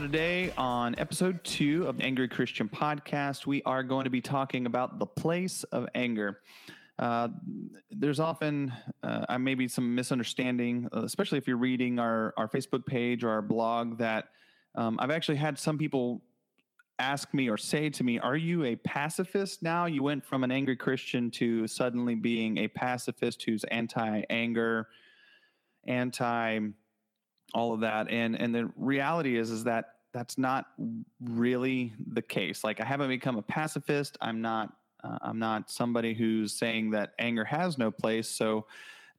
Today on episode two of the Angry Christian podcast, we are going to be talking about the place of anger. Uh, there's often uh, maybe some misunderstanding, uh, especially if you're reading our, our Facebook page or our blog, that um, I've actually had some people ask me or say to me, Are you a pacifist now? You went from an angry Christian to suddenly being a pacifist who's anti anger, anti all of that and and the reality is is that that's not really the case. Like i haven't become a pacifist. I'm not uh, i'm not somebody who's saying that anger has no place. So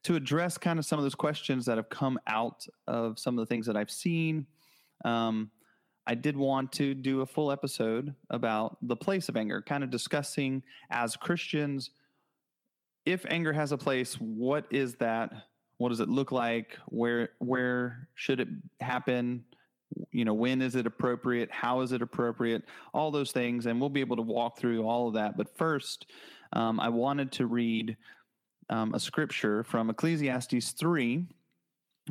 to address kind of some of those questions that have come out of some of the things that i've seen um, i did want to do a full episode about the place of anger kind of discussing as christians if anger has a place what is that what does it look like? Where where should it happen? You know, when is it appropriate? How is it appropriate? All those things, and we'll be able to walk through all of that. But first, um, I wanted to read um, a scripture from Ecclesiastes three,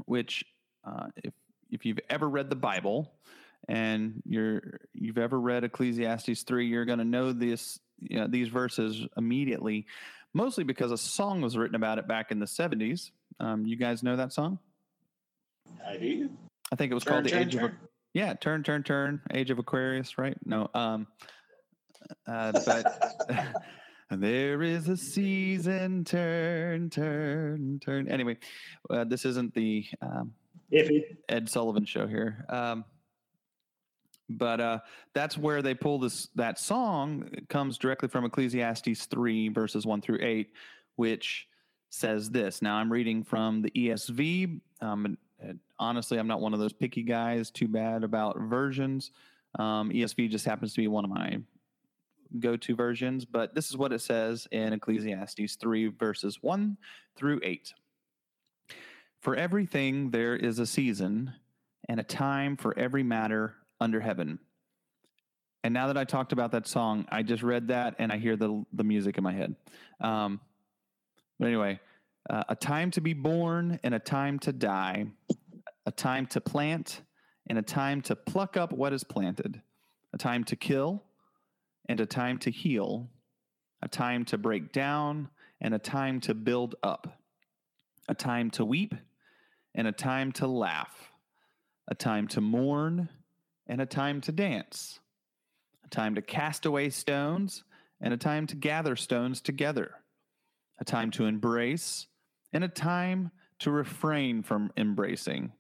which, uh, if if you've ever read the Bible and you're you've ever read Ecclesiastes three, you're going to know this you know, these verses immediately, mostly because a song was written about it back in the seventies um, you guys know that song? I do. I think it was turn, called the turn, Age turn. of yeah, turn, turn, turn, Age of Aquarius, right? No, um, uh, but there is a season, turn, turn, turn. Anyway, uh, this isn't the um, Ed Sullivan show here. Um, but uh, that's where they pull this that song it comes directly from Ecclesiastes three verses one through eight, which says this. Now I'm reading from the ESV. Um, honestly, I'm not one of those picky guys. Too bad about versions. Um, ESV just happens to be one of my go-to versions, but this is what it says in Ecclesiastes 3 verses 1 through 8. For everything there is a season and a time for every matter under heaven. And now that I talked about that song, I just read that and I hear the the music in my head. Um, but anyway, uh, a time to be born and a time to die, a time to plant and a time to pluck up what is planted, a time to kill and a time to heal, a time to break down and a time to build up, a time to weep and a time to laugh, a time to mourn and a time to dance, a time to cast away stones and a time to gather stones together a time to embrace, and a time to refrain from embracing,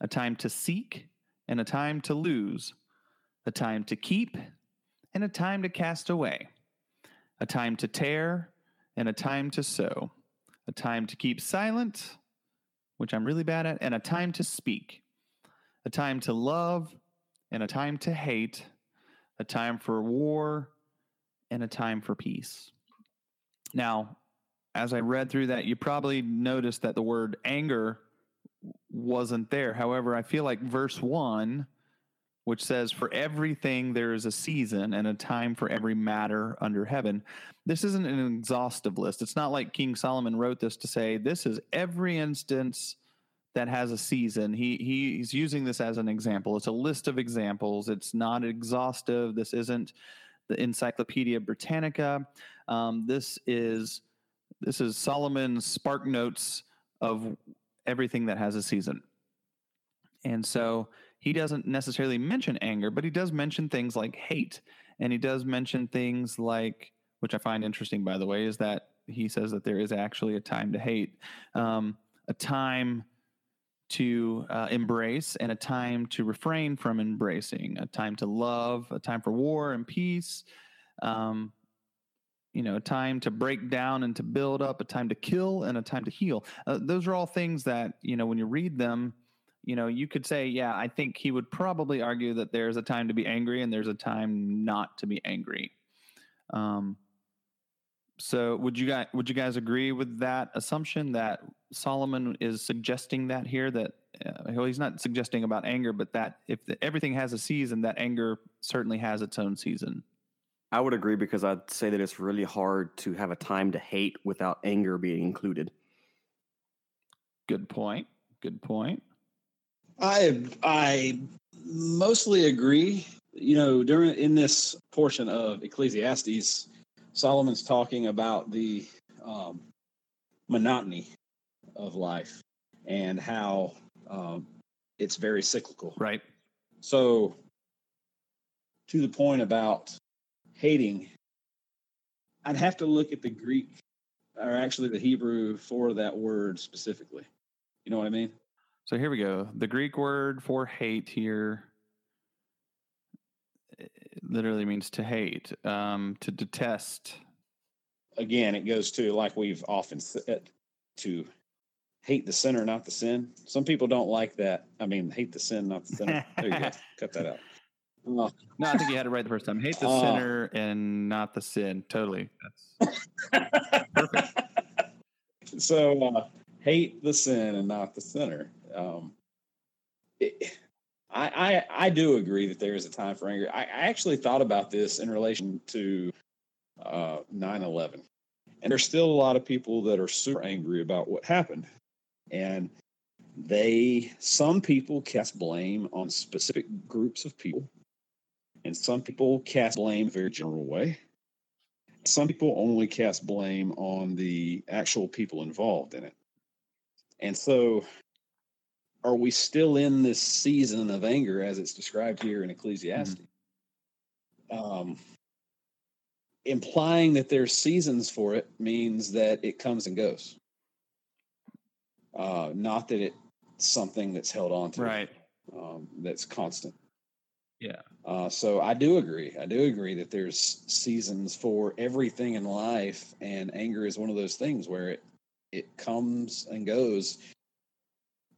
a time to seek, and a time to lose, a time to keep, and a time to cast away, a time to tear, and a time to sow, a time to keep silent, which I'm really bad at, and a time to speak, a time to love, and a time to hate, a time for war, and a time for peace. Now, as I read through that, you probably noticed that the word anger wasn't there. However, I feel like verse one, which says, For everything there is a season and a time for every matter under heaven. This isn't an exhaustive list. It's not like King Solomon wrote this to say, This is every instance that has a season. He he's using this as an example. It's a list of examples. It's not exhaustive. This isn't the Encyclopedia Britannica. Um, this is this is Solomon's SparkNotes of everything that has a season. And so he doesn't necessarily mention anger, but he does mention things like hate. And he does mention things like, which I find interesting, by the way, is that he says that there is actually a time to hate, um, a time to uh, embrace, and a time to refrain from embracing, a time to love, a time for war and peace. Um, you know, a time to break down and to build up, a time to kill and a time to heal. Uh, those are all things that, you know, when you read them, you know, you could say, yeah, I think he would probably argue that there's a time to be angry and there's a time not to be angry. Um, so would you guys would you guys agree with that assumption that Solomon is suggesting that here that uh, well he's not suggesting about anger but that if the, everything has a season that anger certainly has its own season. I would agree because I'd say that it's really hard to have a time to hate without anger being included. Good point. Good point. I I mostly agree. You know, during in this portion of Ecclesiastes, Solomon's talking about the um, monotony of life and how um, it's very cyclical. Right. So, to the point about hating, I'd have to look at the Greek or actually the Hebrew for that word specifically. You know what I mean? So here we go. The Greek word for hate here eh, literally means to hate, um, to detest. Again, it goes to like we've often said to hate the sinner, not the sin. Some people don't like that. I mean, hate the sin, not the sinner. There you go. Cut that out. Uh, No, I think you had it right the first time. Hate the Oh. sinner and not the sin. Totally. That's Perfect. so uh, hate the sin and not the sinner. Um, it, I, I I do agree that there is a time for anger. I, I actually thought about this in relation to uh, 9/11, and there's still a lot of people that are super angry about what happened, and they some people cast blame on specific groups of people, and some people cast blame in a very general way some people only cast blame on the actual people involved in it. And so, are we still in this season of anger as it's described here in Ecclesiastes? Um, implying that there's seasons for it means that it comes and goes, uh, not that it's something that's held on to, right. um, that's constant. Yeah. Uh, so I do agree. I do agree that there's seasons for everything in life, and anger is one of those things where it it comes and goes,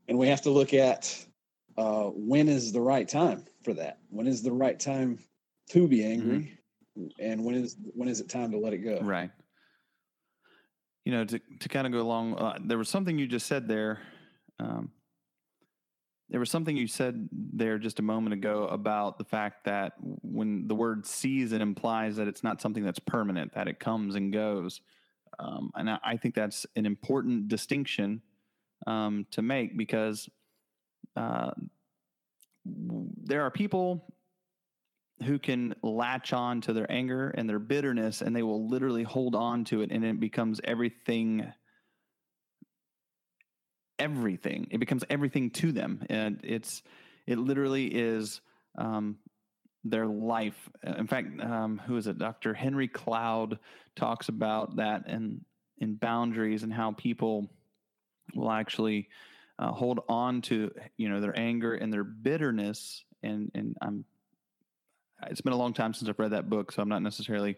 and we have to look at uh, when is the right time for that. When is the right time to be angry, and when is when is it time to let it go? Right. You know, to to kind of go along, uh, there was something you just said there. Um, there was something you said there just a moment ago about the fact that when the word season implies that it's not something that's permanent, that it comes and goes. Um, and I, think that's an important distinction um, to make because uh, there are people who can latch on to their anger and their bitterness and they will literally hold on to it and it becomes everything everything. It becomes everything to them and it's it literally is um, their life. In fact um, who is it? Dr henry cloud talks about that in in boundaries and how people will actually uh, hold on to you know their anger and their bitterness. And and i'm it's been a long time since I've read that book, so I'm not necessarily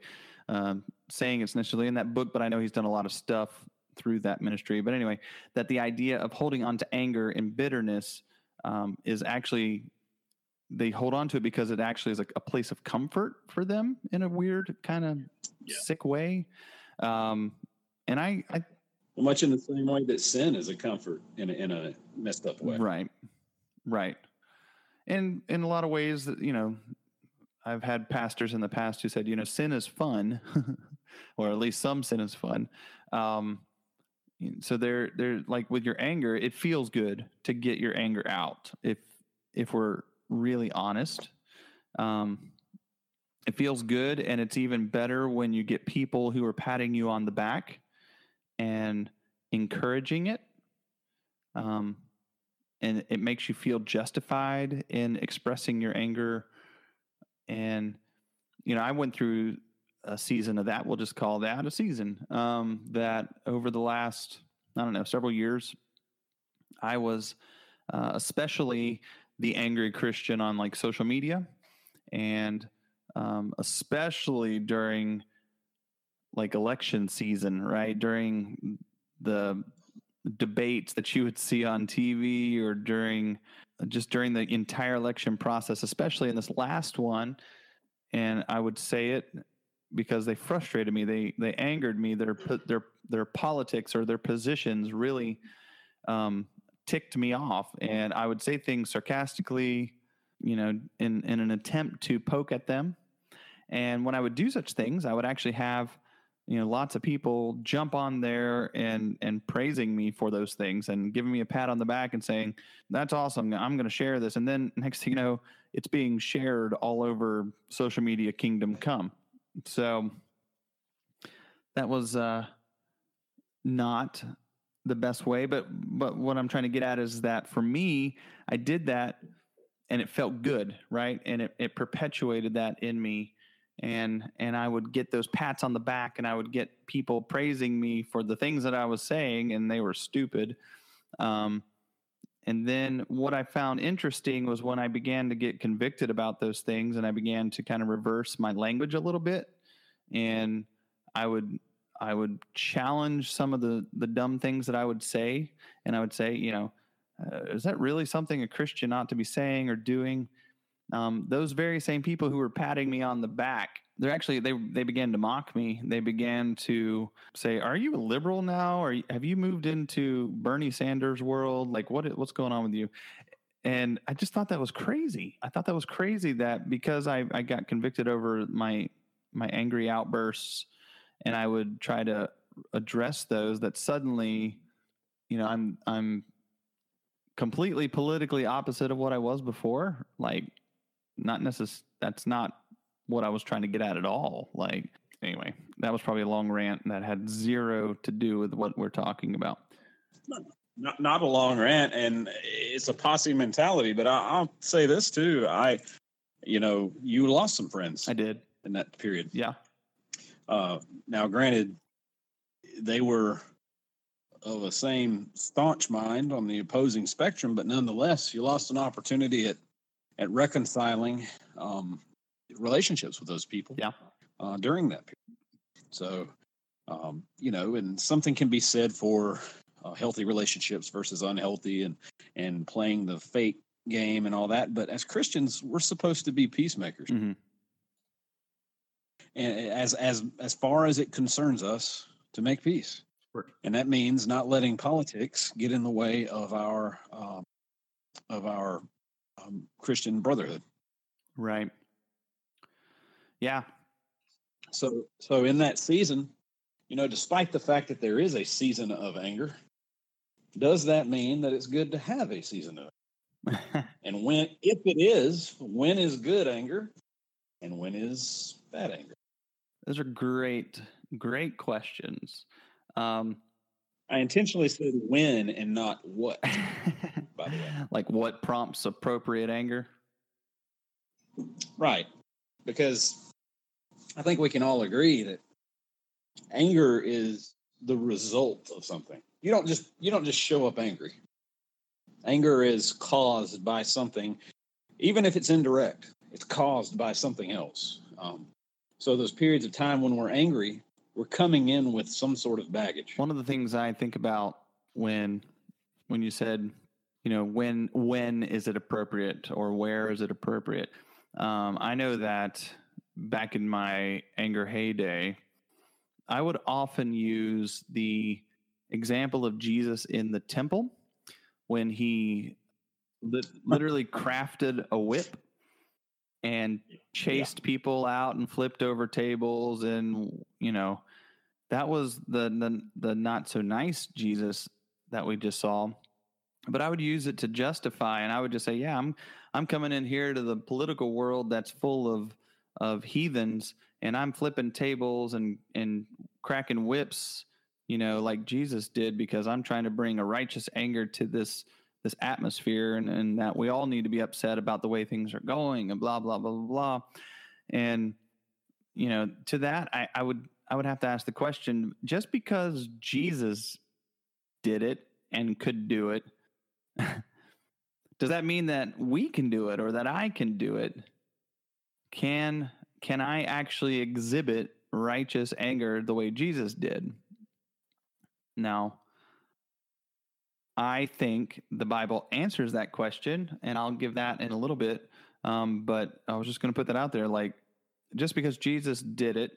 um, saying it's necessarily in that book, but I know he's done a lot of stuff through that ministry. But anyway, that the idea of holding on to anger and bitterness um, is actually they hold on to it because it actually is a, a place of comfort for them in a weird kind of Yeah. sick way. Um, and I, I Much in the same way that sin is a comfort in a, in a messed up way. Right. Right. And in a lot of ways that, you know, I've had pastors in the past who said, you know, sin is fun, or at least some sin is fun. Um, so they're they're like with your anger, it feels good to get your anger out. If if we're really honest, um, it feels good, and it's even better when you get people who are patting you on the back and encouraging it. Um, and it makes you feel justified in expressing your anger. And, you know, I went through a season of that. We'll just call that a season. Um, that over the last, I don't know, several years, I was uh, especially the angry Christian on like social media. And um, especially during like election season, right? During the debates that you would see on TV or during just during the entire election process, especially in this last one. And I would say it because they frustrated me. They they angered me. Their their their politics or their positions really um, ticked me off, and I would say things sarcastically, you know, in in an attempt to poke at them. And when I would do such things, I would actually have you know lots of people jump on there and and praising me for those things and giving me a pat on the back and saying that's awesome i'm going to share this and then next thing you know it's being shared all over social media kingdom come so that was uh not the best way but but what i'm trying to get at is that for me i did that and it felt good right and it, it perpetuated that in me and and I would get those pats on the back and I would get people praising me for the things that I was saying and they were stupid. Um, and then what I found interesting was when I began to get convicted about those things and I began to kind of reverse my language a little bit and I would I would challenge some of the the dumb things that I would say and I would say, you know, uh, is that really something a Christian ought to be saying or doing? Um, those very same people who were patting me on the back they're actually they they began to mock me. They began to say are you a liberal now? Or have you moved into bernie sanders world? Like what what's going on with you? And i just thought that was crazy. I thought that was crazy that because i, I got convicted over my my angry outbursts and i would try to address those that suddenly you know i'm i'm completely politically opposite of what i was before. Like not necessarily that's not what I was trying to get at at all. Like anyway, that was probably a long rant that had zero to do with what we're talking about. Not, not a long rant, and it's a posse mentality. But I, will say this too: I, you know, you lost some friends. I did in that period. Yeah. Uh, now, granted, they were of the same staunch mind on the opposing spectrum, but nonetheless, you lost an opportunity at at reconciling um, relationships with those people. Yeah. Uh, during that period. So, um, you know, and something can be said for uh, healthy relationships versus unhealthy, and and playing the fake game and all that. But as Christians, we're supposed to be peacemakers. Mm-hmm. And as as as far as it concerns us, to make peace. And that means not letting politics get in the way of our um, of our um, Christian brotherhood. Right. Yeah. So, so in that season, you know, despite the fact that there is a season of anger, does that mean that it's good to have a season of and when, if it is, when is good anger and when is bad anger? Those are great, great questions. Um, I intentionally said when and not what. like what prompts appropriate anger? Right, because I think we can all agree that anger is the result of something. You don't just you don't just show up angry. Anger is caused by something, even if it's indirect. It's caused by something else. Um, so those periods of time when we're angry we're coming in with some sort of baggage. One of the things I think about when when you said, you know, when when is it appropriate or where is it appropriate? Um, I know that back in my anger heyday, I would often use the example of Jesus in the temple when he li- literally crafted a whip and chased yeah. people out and flipped over tables and you know that was the, the the not so nice Jesus that we just saw. But I would use it to justify, and I would just say, "Yeah, I'm I'm coming in here to the political world that's full of of heathens, and I'm flipping tables and and cracking whips, you know, like Jesus did, because I'm trying to bring a righteous anger to this this atmosphere, and and that we all need to be upset about the way things are going, and blah blah blah blah blah." And you know, to that, I, I would I would have to ask the question just because Jesus did it and could do it, does that mean that we can do it or that I can do it? Can can I actually exhibit righteous anger the way Jesus did? Now, I think the Bible answers that question, and I'll give that in a little bit. Um, but I was just going to put that out there. Like, just because Jesus did it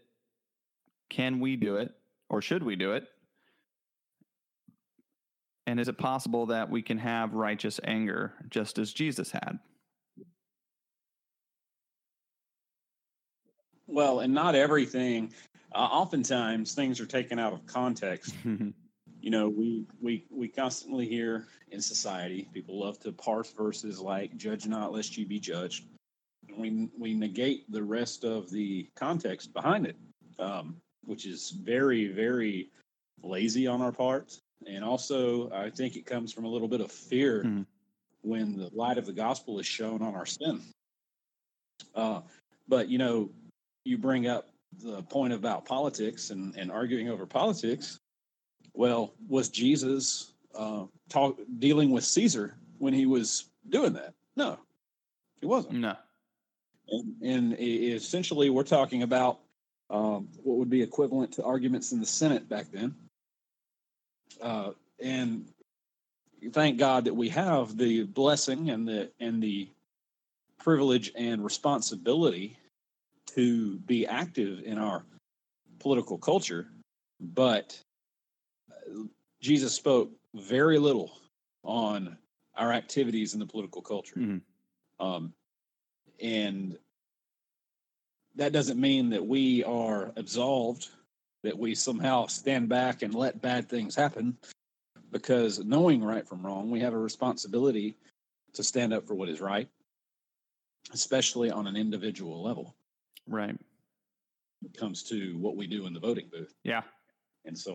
can we do it or should we do it? And is it possible that we can have righteous anger just as Jesus had? Well, and not everything. uh, oftentimes things are taken out of context. You know, we we we constantly hear in society people love to parse verses like "Judge not, lest you be judged." And we we negate the rest of the context behind it, um, which is very very lazy on our part. And also, I think it comes from a little bit of fear Mhm. when the light of the gospel is shown on our sin. Uh, but you know, you bring up the point about politics and, and arguing over politics. Well, was Jesus uh, talk, dealing with Caesar when he was doing that? No, he wasn't. no. And, and essentially, we're talking about um, what would be equivalent to arguments in the Senate back then. Uh, and thank God that we have the blessing and the and the privilege and responsibility to be active in our political culture. But Jesus spoke very little on our activities in the political culture. Mhm. Um, and that doesn't mean that we are absolved, that we somehow stand back and let bad things happen, because knowing right from wrong, we have a responsibility to stand up for what is right, especially on an individual level Right. it comes to what we do in the voting booth Yeah. and so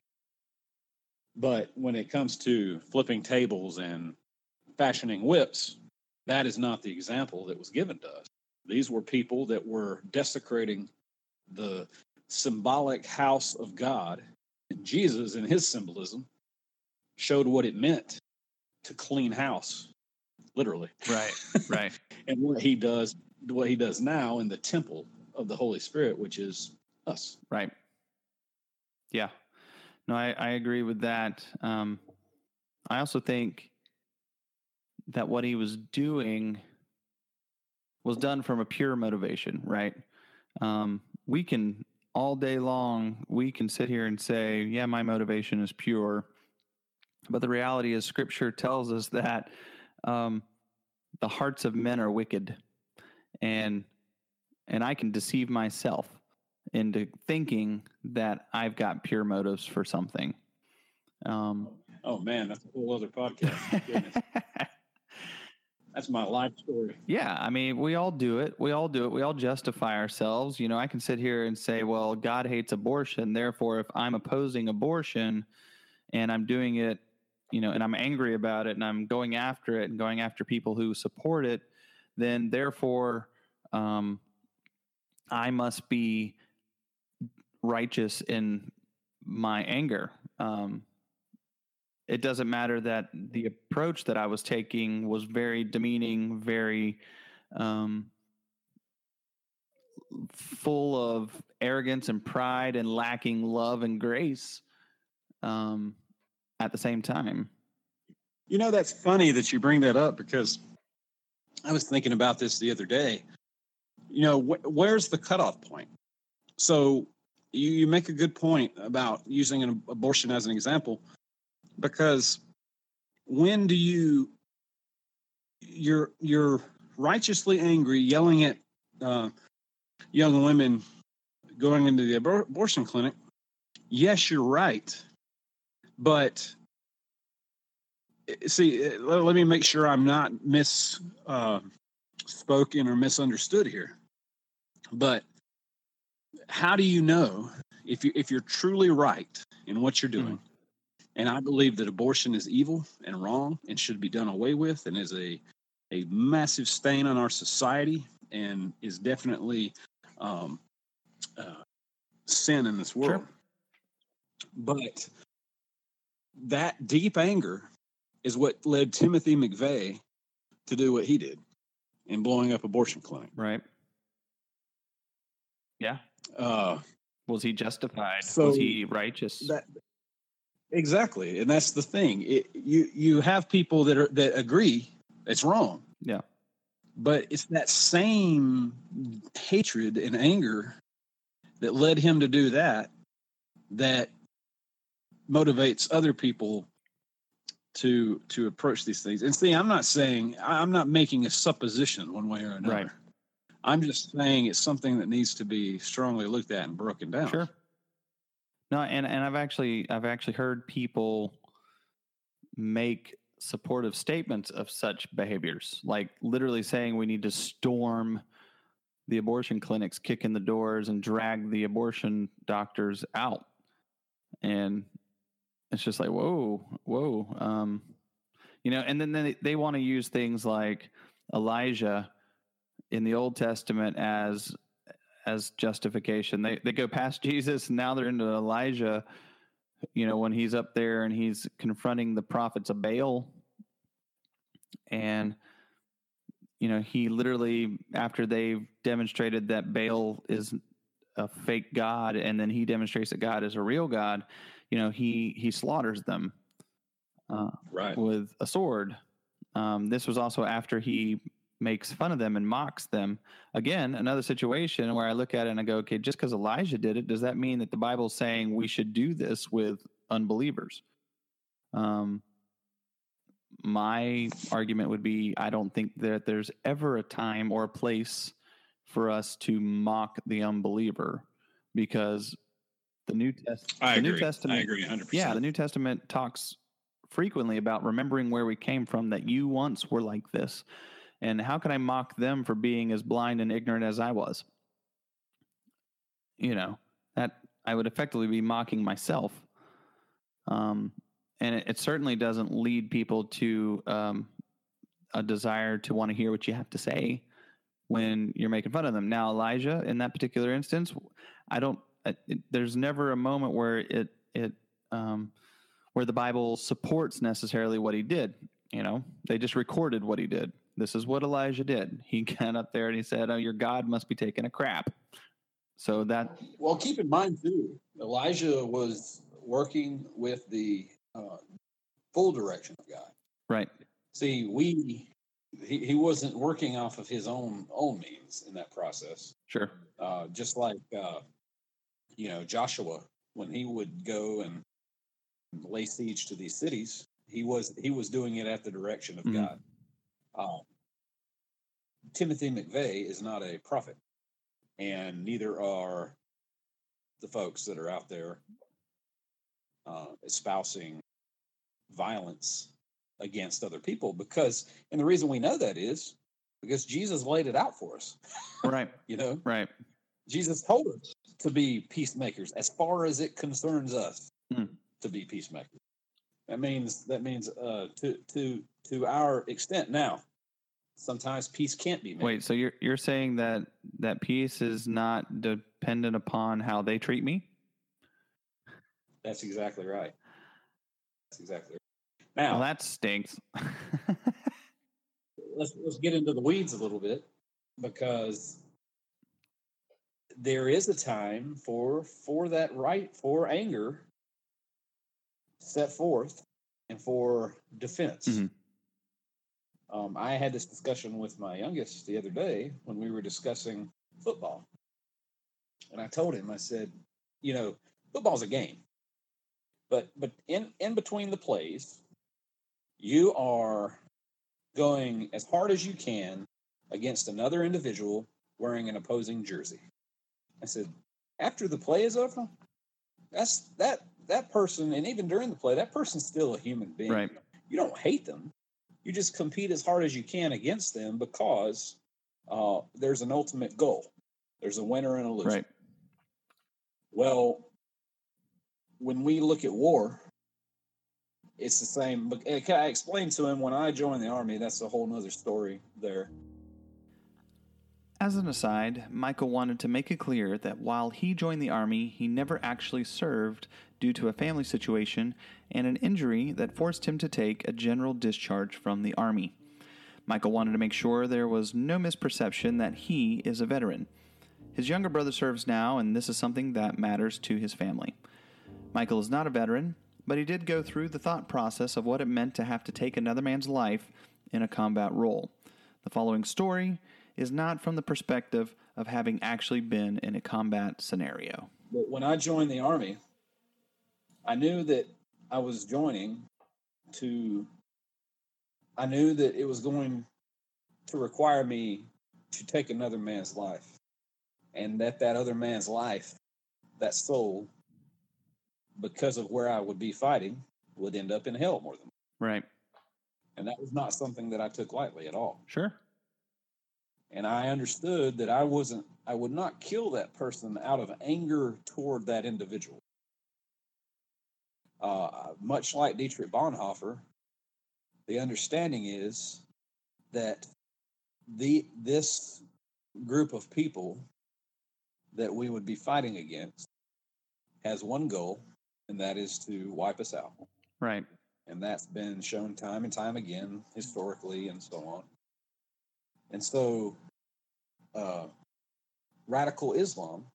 but when it comes to flipping tables and fashioning whips that is not the example that was given to us these were people that were desecrating the symbolic house of god and jesus in his symbolism showed what it meant to clean house literally Right. Right. and what he does what he does now in the temple of the holy spirit which is us Right. Yeah. No, I, I agree with that. Um, I also think that what he was doing was done from a pure motivation, right? Um, we can all day long, we can sit here and say, yeah, my motivation is pure. But the reality is, scripture tells us that um, the hearts of men are wicked. And and I can deceive myself into thinking that I've got pure motives for something. Um, oh man that's a whole other podcast Goodness. That's my life story. yeah, I mean, we all do it. We all do it. We all justify ourselves. You know, I can sit here and say, well, God hates abortion. Therefore, if I'm opposing abortion and I'm doing it, you know, and I'm angry about it and I'm going after it and going after people who support it, then therefore, um, I must be righteous in my anger. Um, it doesn't matter that the approach that I was taking was very demeaning, very um, full of arrogance and pride and lacking love and grace um, at the same time. You know, that's funny that you bring that up because I was thinking about this the other day. You know, wh- where's the cutoff point? So you, you make a good point about using an abortion as an example because when do you you're you're righteously angry yelling at uh, young women going into the abor- abortion clinic? Yes you're right. But see uh, let, let me make sure i'm not mis uh, spoken or misunderstood here. But how do you know if you if you're truly right in what you're doing and i believe that abortion is evil and wrong and should be done away with and is a a massive stain on our society and is definitely um, uh, sin in this world but that deep anger is what led Timothy McVeigh to do what he did in blowing up abortion clinic. Right. Yeah. Uh, Was he justified? So was he righteous? that exactly, and that's the thing. It, you you have people that are that agree it's wrong, yeah. but it's that same hatred and anger that led him to do that that motivates other people to to approach these things. And see, I'm not saying I'm not making a supposition one way or another. Right. I'm just saying it's something that needs to be strongly looked at and broken down. Sure. No, and and I've actually I've actually heard people make supportive statements of such behaviors, like literally saying we need to storm the abortion clinics, kick in the doors, and drag the abortion doctors out. And it's just like, whoa, whoa. Um, you know, and then they, they want to use things like Elijah in the Old Testament as as justification. They they go past Jesus and now they're into Elijah, you know, when he's up there and he's confronting the prophets of Baal. And you know, he literally after they've demonstrated that Baal is a fake god and then he demonstrates that God is a real God, you know, he he slaughters them uh, Right. with a sword. Um, this was also after he makes fun of them and mocks them. Again, another situation where I look at it and I go, okay, just because Elijah did it, does that mean that the Bible's saying we should do this with unbelievers? Um, my argument would be I don't think that there's ever a time or a place for us to mock the unbeliever because the New, Test- the. New Testament I agree 100%. yeah, the New Testament talks frequently about remembering where we came from, that you once were like this. And how can I mock them for being as blind and ignorant as I was? You know, that I would effectively be mocking myself. Um, and it, it certainly doesn't lead people to um, a desire to want to hear what you have to say when you're making fun of them. Now, Elijah, in that particular instance, I don't. uh, It, there's never a moment where it it um, where the Bible supports necessarily what he did. You know, they just recorded what he did. This is what Elijah did. He got up there and he said, "Oh, your God must be taking a crap." So that Well, keep in mind too, Elijah was working with the uh, full direction of God. right, See, we he, he wasn't working off of his own own means in that process. sure, Uh, just like uh, you know Joshua, when he would go and lay siege to these cities, he was he was doing it at the direction of Mhm. God. Um, Timothy McVeigh is not a prophet, and neither are the folks that are out there uh, espousing violence against other people. Because, and the reason we know that is because Jesus laid it out for us. right, You know, right, Jesus told us to be peacemakers as far as it concerns us Hmm. to be peacemakers. That means that means uh, to to to our extent. Now, sometimes peace can't be made. Wait, so you're you're saying that that peace is not dependent upon how they treat me? That's exactly right. That's exactly right. Now Well, that stinks. let's let's get into the weeds a little bit because there is a time for for that right for anger set forth and for defense. Mhm. Um, I had this discussion with my youngest the other day when we were discussing football, and I told him I said, you know, football's a game, but but in in between the plays, you are going as hard as you can against another individual wearing an opposing jersey. I said, after the play is over, that's that that person, and even during the play, that person's still a human being. Right. You don't hate them. You just compete as hard as you can against them because uh, there's an ultimate goal. There's a winner and a loser. right. Well, when we look at war, it's the same. But I explained to him when I joined the army. That's a whole nother story there. As an aside, Michael wanted to make it clear that while he joined the Army, he never actually served due to a family situation and an injury that forced him to take a general discharge from the Army. Michael wanted to make sure there was no misperception that he is a veteran. His younger brother serves now, and this is something that matters to his family. Michael is not a veteran, but he did go through the thought process of what it meant to have to take another man's life in a combat role. The following story is not from the perspective of having actually been in a combat scenario. But when I joined the army, I knew that I was joining to. I knew that it was going to require me to take another man's life, and that that other man's life, that soul, because of where I would be fighting, would end up in hell more than. Right. And that was not something that I took lightly at all. Sure. And I understood that I wasn't, I would not kill that person out of anger toward that individual. Uh, much like Dietrich Bonhoeffer, the understanding is that the this group of people that we would be fighting against has one goal, and that is to wipe us out. Right. And that's been shown time and time again historically and so on. And so, uh, radical Islam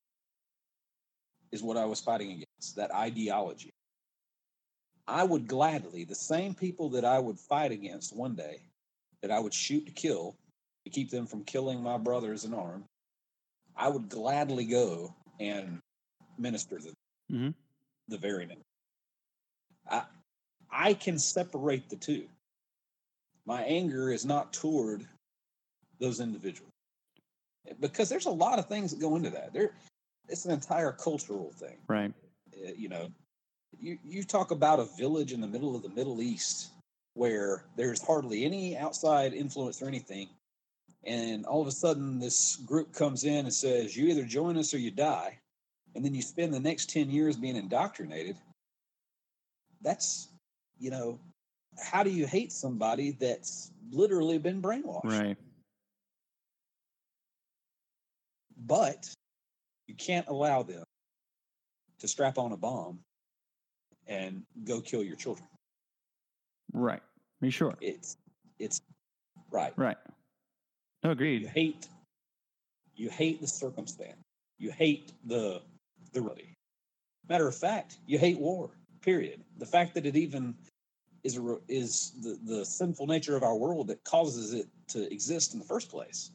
is what I was fighting against that ideology. I would gladly, the same people that I would fight against one day, that I would shoot to kill to keep them from killing my brothers in arms, I would gladly go and minister to them Mhm. the very next. I, I can separate the two. My anger is not toward those individuals because there's a lot of things that go into that. There, it's an entire cultural thing. Right. Uh, you know, you you talk about a village in the middle of the Middle East where there's hardly any outside influence or anything, and all of a sudden this group comes in and says, "You either join us or you die," and then you spend the next ten years being indoctrinated. That's, you know, how do you hate somebody that's literally been brainwashed? Right. But you can't allow them to strap on a bomb and go kill your children. Right. Be sure? It's it's right. Right. No, You agreed. hate you hate the circumstance. You hate the the reality. Matter of fact, you hate war. Period. The fact that it even is a, is the, the sinful nature of our world that causes it to exist in the first place.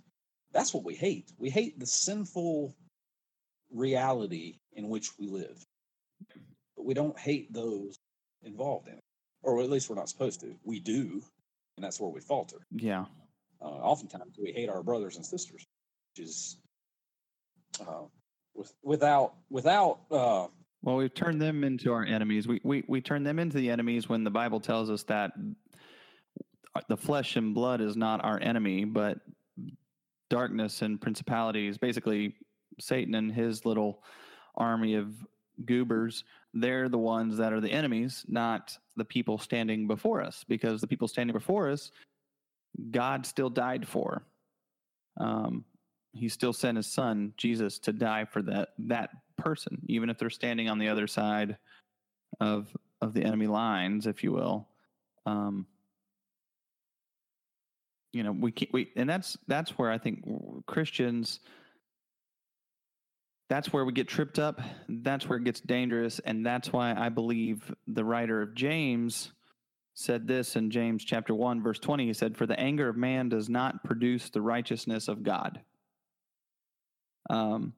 That's what we hate. We hate the sinful reality in which we live. But we don't hate those involved in it. Or at least we're not supposed to. We do, and that's where we falter. Yeah. Uh, oftentimes we hate our brothers and sisters, which is uh, with, without without uh, Well, we've turned them into our enemies. We, we we turn them into the enemies when the Bible tells us that the flesh and blood is not our enemy, but darkness and principalities, basically Satan and his little army of goobers, they're the ones that are the enemies, not the people standing before us, because the people standing before us, God still died for. Um, he still sent his son Jesus to die for that that person, even if they're standing on the other side of of the enemy lines, if you will. Um, you know, we can't we and that's that's where I think Christians. That's where we get tripped up. That's where it gets dangerous, and that's why I believe the writer of James said this in James chapter 1 verse 20 he said for the anger of man does not produce the righteousness of God um,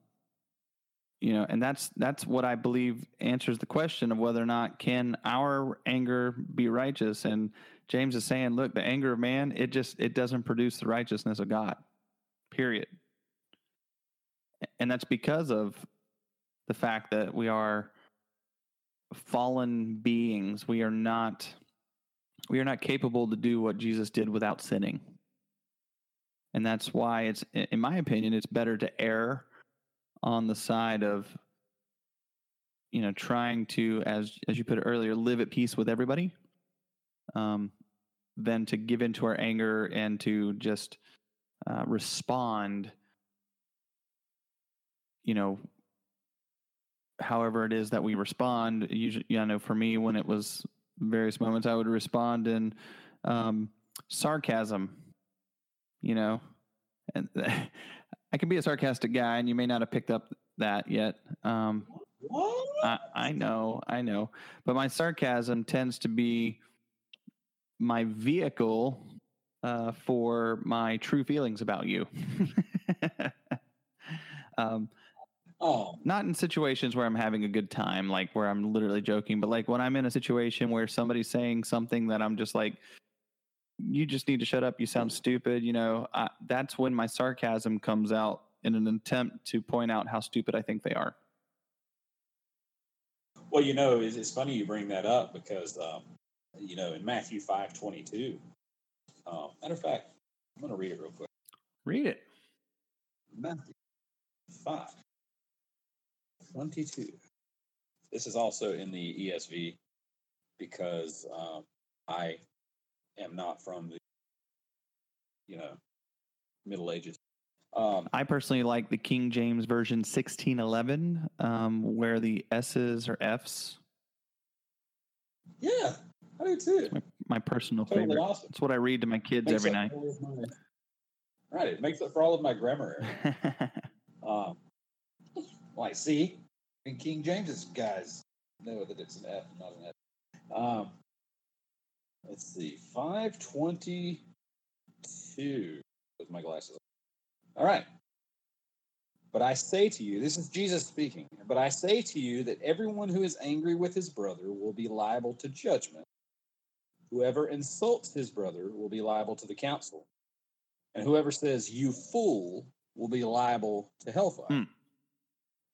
you know and that's that's what i believe answers the question of whether or not can our anger be righteous and james is saying look the anger of man it just it doesn't produce the righteousness of god period. And that's because of the fact that we are fallen beings. We are not we are not capable to do what jesus did without sinning. And that's why it's in my opinion it's better to err on the side of you know trying to as as you put it earlier live at peace with everybody. Um than to give into our anger and to just uh, respond you know however it is that we respond. Usually i know for me when it was various moments i would respond in um sarcasm you know? And i can be a sarcastic guy and you may not have picked up that yet. Um what? I, I know, I know, but my sarcasm tends to be my vehicle uh, for my true feelings about you. um, Oh, not in situations where I'm having a good time, like where I'm literally joking, but like when I'm in a situation where somebody's saying something that I'm just like, you just need to shut up. You sound stupid. You know, I, that's when my sarcasm comes out in an attempt to point out how stupid I think they are. Well, you know, it's, it's funny you bring that up because, um, you know, in Matthew five twenty two. Um, matter of fact, I'm going to read it real quick. Read it. Matthew 5 22. This is also in the ESV because um, I am not from the, you know, Middle Ages. Um, I personally like the King James Version 1611, um, where the S's or F's. yeah, I do too. My, my personal Totally favorite. awesome. It's what I read to my kids every night. for all of my- right, it makes up for all of my grammar errors. Um, like, see, and King James's guys know that it's an F, not an F. Um, let's see, five twenty-two. With my glasses. All right. But I say to you, this is Jesus speaking. But I say to you that everyone who is angry with his brother will be liable to judgment. Whoever insults his brother will be liable to the council, and whoever says "you fool" will be liable to hellfire. Hmm.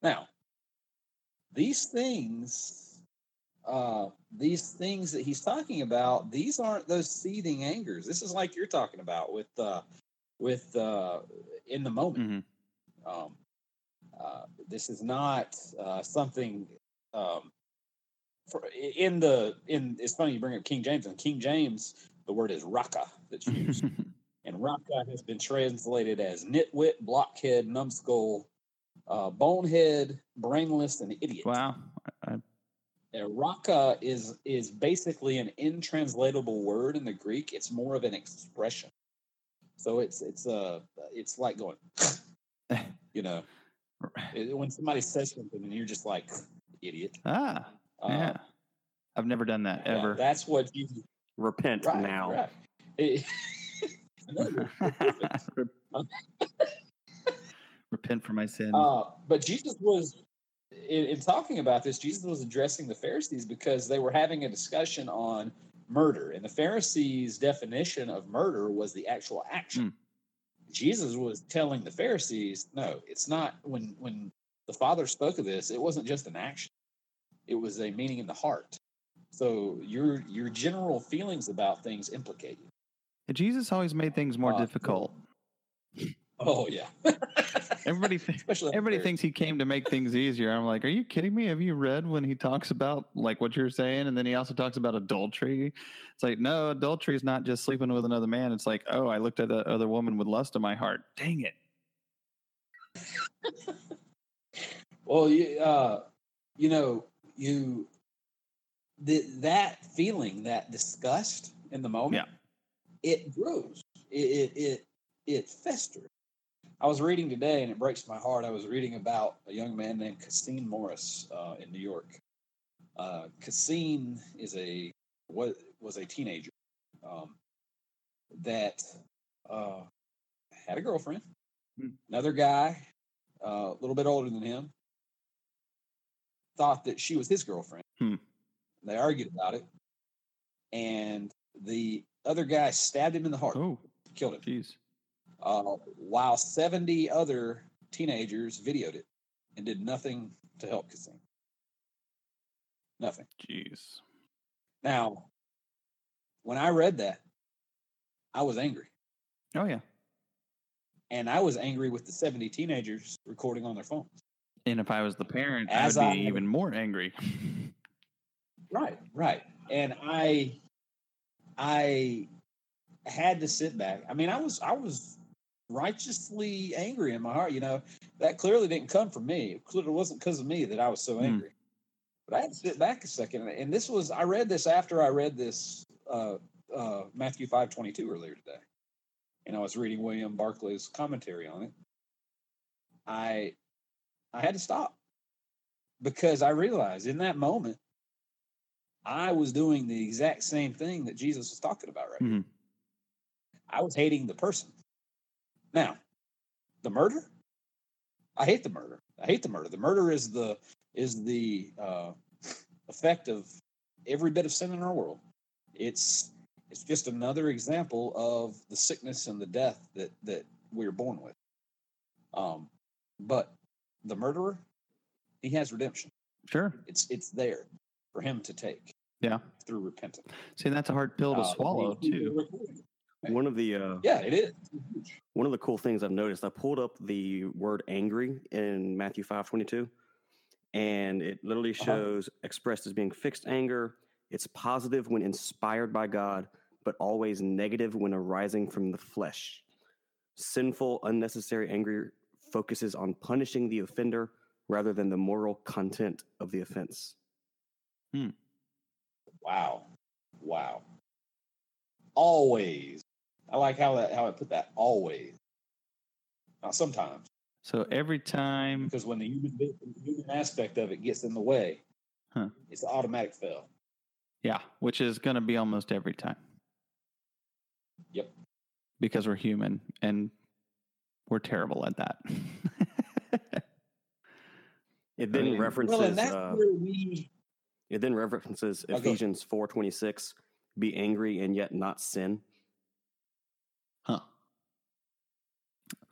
Now, these things, uh, these things that he's talking about, these aren't those seething angers. This is like you're talking about with, uh, with uh, in the moment. Mhm. Um, uh, this is not uh, something um, in the in. It's funny you bring up King James. and King James, the word is Raca that's used. And Raca has been translated as nitwit, blockhead, numbskull, uh, bonehead, brainless, and idiot. wow. I, Raca is is basically an intranslatable word in the Greek. It's more of an expression. So it's it's uh it's like going, you know, when somebody says something and you're just like idiot. ah, Uh, yeah. I've never done that yeah, ever. that's what Jesus. Repent Right, now. right. It- No, you're perfect. Repent for my sins. Uh, but Jesus was, in, in talking about this, Jesus was addressing the Pharisees because they were having a discussion on murder. And the Pharisees' definition of murder was the actual action. Jesus was telling the Pharisees, no, it's not. When, when the Father spoke of this, it wasn't just an action, it was a meaning in the heart. So your your general feelings about things implicate you. Jesus always made things more uh, difficult. Oh yeah, Everybody, th- everybody thinks he came to make things easier. I'm like, are you kidding me? Have you read when he talks about like what you're saying, and then he also talks about adultery? It's like, no, adultery is not just sleeping with another man. It's like, oh, I looked at that other woman with lust in my heart. Dang it! Well, you, uh, you know, you th- that feeling, that disgust in the moment, yeah. it grows. It, it it it festers. I was reading today, and it breaks my heart. I was reading about a young man named Khaseen Morris uh, in New York. Uh, Cassine is a was was a teenager um, that uh, had a girlfriend. Hmm. Another guy, uh, a little bit older than him, thought that she was his girlfriend. Hmm. They argued about it, and the other guy stabbed him in the heart, Oh, killed him. jeez. Uh, while 70 other teenagers videoed it and did nothing to help Khaseen. Nothing. Jeez. Now, when I read that, I was angry. Oh yeah. And I was angry with the 70 teenagers recording on their phones. And if I was the parent, As I would be I- even more angry. Right, right. And I I had to sit back. I mean, I was I was righteously angry in my heart, you know. That clearly didn't come from me. It wasn't because of me that I was so Hmm. angry. But I had to sit back a second. And this was I read this after I read this uh uh Matthew 522 earlier today. And I was reading William Barclay's commentary on it. I I had to stop because I realized in that moment I was doing the exact same thing that Jesus was talking about right. Mhm. I was hating the person. Now, the murder, I hate the murder. I hate the murder. The murder is the is the uh, effect of every bit of sin in our world. It's it's just another example of the sickness and the death that that we're born with. Um, but the murderer, he has redemption. Sure. It's it's there for him to take Yeah. through repentance. See, that's a hard pill to Uh, swallow he- he- too. One of the uh, Yeah, it is. one of the cool things I've noticed, I pulled up the word angry in Matthew five twenty two, and it literally Uh-huh. shows expressed as being fixed anger. It's positive when inspired by God, but always negative when arising from the flesh. Sinful, unnecessary anger focuses on punishing the offender rather than the moral content of the offense. Hmm. Wow. Wow. Always. I like how that how I put that always. Not sometimes. So every time, Because when the human, the human aspect of it gets in the way, Huh. it's an automatic fail. yeah, which is going to be almost every time. Yep. Because we're human and we're terrible at that. It then mean- references Well, and that's uh, where we it then references go. Ephesians four twenty six. Be angry and yet not sin. huh.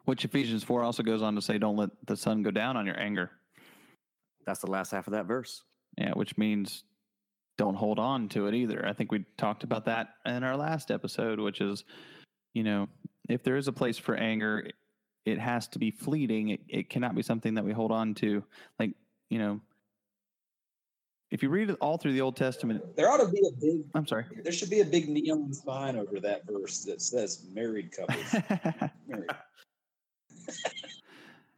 Which Ephesians 4 also goes on to say, don't let the sun go down on your anger. That's the last half of that verse. Yeah, which means don't hold on to it either. I think we talked about that in our last episode, which is, you know, if there is a place for anger, it has to be fleeting. It, it cannot be something that we hold on to. Like, you know, if you read it all through the Old Testament, there ought to be a big I'm sorry. there should be a big neon sign over that verse that says married couples. married.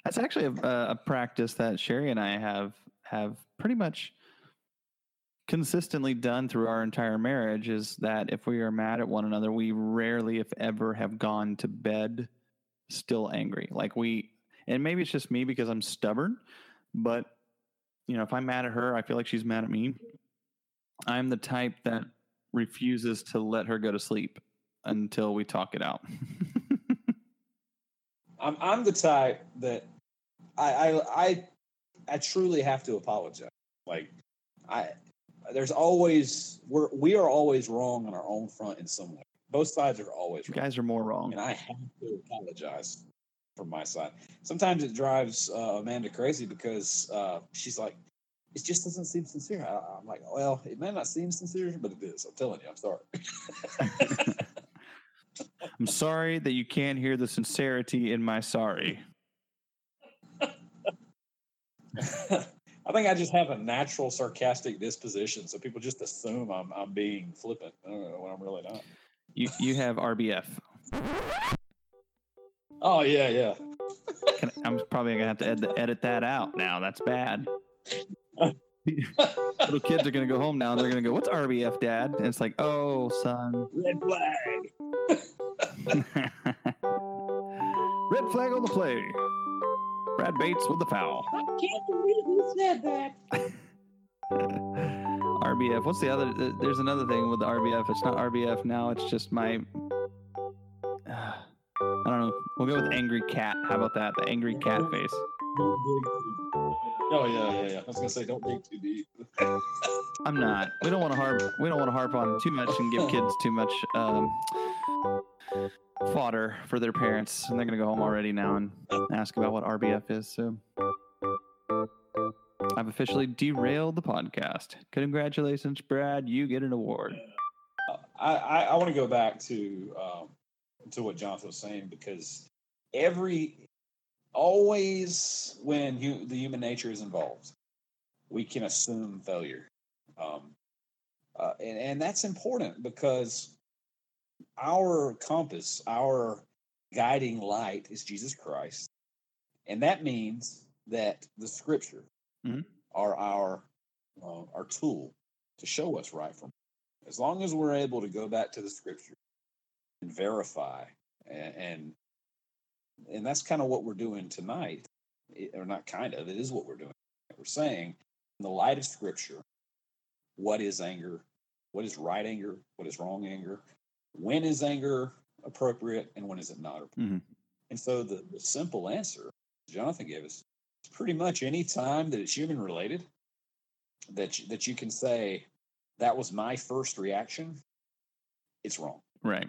That's actually a, a practice that Sherry and I have have pretty much consistently done through our entire marriage. Is that if we are mad at one another, we rarely, if ever, have gone to bed still angry. Like we, and maybe it's just me because I'm stubborn, but you know, if I'm mad at her, I feel like she's mad at me. I'm the type that refuses to let her go to sleep until we talk it out. I'm I'm the type that I I I, I truly have to apologize. Like I there's always we're we are always wrong on our own front in some way. Both sides are always you wrong. guys are more wrong. and I have to apologize from my side. Sometimes it drives uh, Amanda crazy because uh, she's like, "It just doesn't seem sincere." I, I'm like, "Well, it may not seem sincere, but it is." I'm telling you, I'm sorry. I'm sorry that you can't hear the sincerity in my sorry. I think I just have a natural sarcastic disposition, so people just assume I'm I'm being flippant when I'm really not. You you have RBF. Oh yeah, yeah. Can, I'm probably gonna have to ed- edit that out now. That's bad. Little kids are gonna go home now and they're gonna go, "What's RBF, Dad?" And it's like, "Oh, son." Red flag. Red flag on the play. Brad Bates with the foul. I can't believe you said that. RBF. What's the other? There's another thing with the RBF. It's not RBF now. It's just my. I don't know. We'll go with angry cat. How about that? The angry cat face. Don't dig too- Oh yeah, yeah, yeah. I was gonna say don't dig too deep. I'm not. We don't want to harp. We don't want to harp on too much and give kids too much um, fodder for their parents, and they're gonna go home already now and ask about what RBF is. So I've officially derailed the podcast. Congratulations, Brad. You get an award. I, I, I want to go back to um, to what Jonathan was saying because every always when the human nature is involved, we can assume failure, um, uh, and and that's important because our compass, our guiding light, is Jesus Christ, and that means that the Scripture Mhm. are our uh, our tool to show us right from as long as we're able to go back to the scripture and verify and and, and that's kind of what we're doing tonight. It- or not kind of it is what we're doing. We're saying in the light of scripture what is anger? What is right anger? What is wrong anger? When is anger appropriate and when is it not appropriate? Mhm. and so the, the simple answer jonathan gave us pretty much any time that it's human related that you, that you can say that was my first reaction, it's wrong. Right.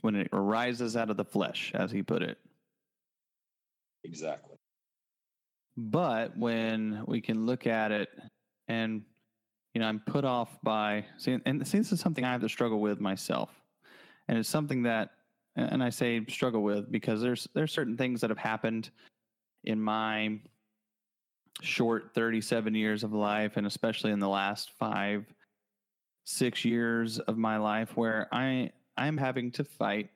When it arises out of the flesh, as he put it. Exactly. but when we can look at it and you know i'm put off by see and see this is something i have to struggle with myself and it's something that and i say struggle with because there's there's certain things that have happened in my short 37 years of life and especially in the last five six years of my life where i i'm having to fight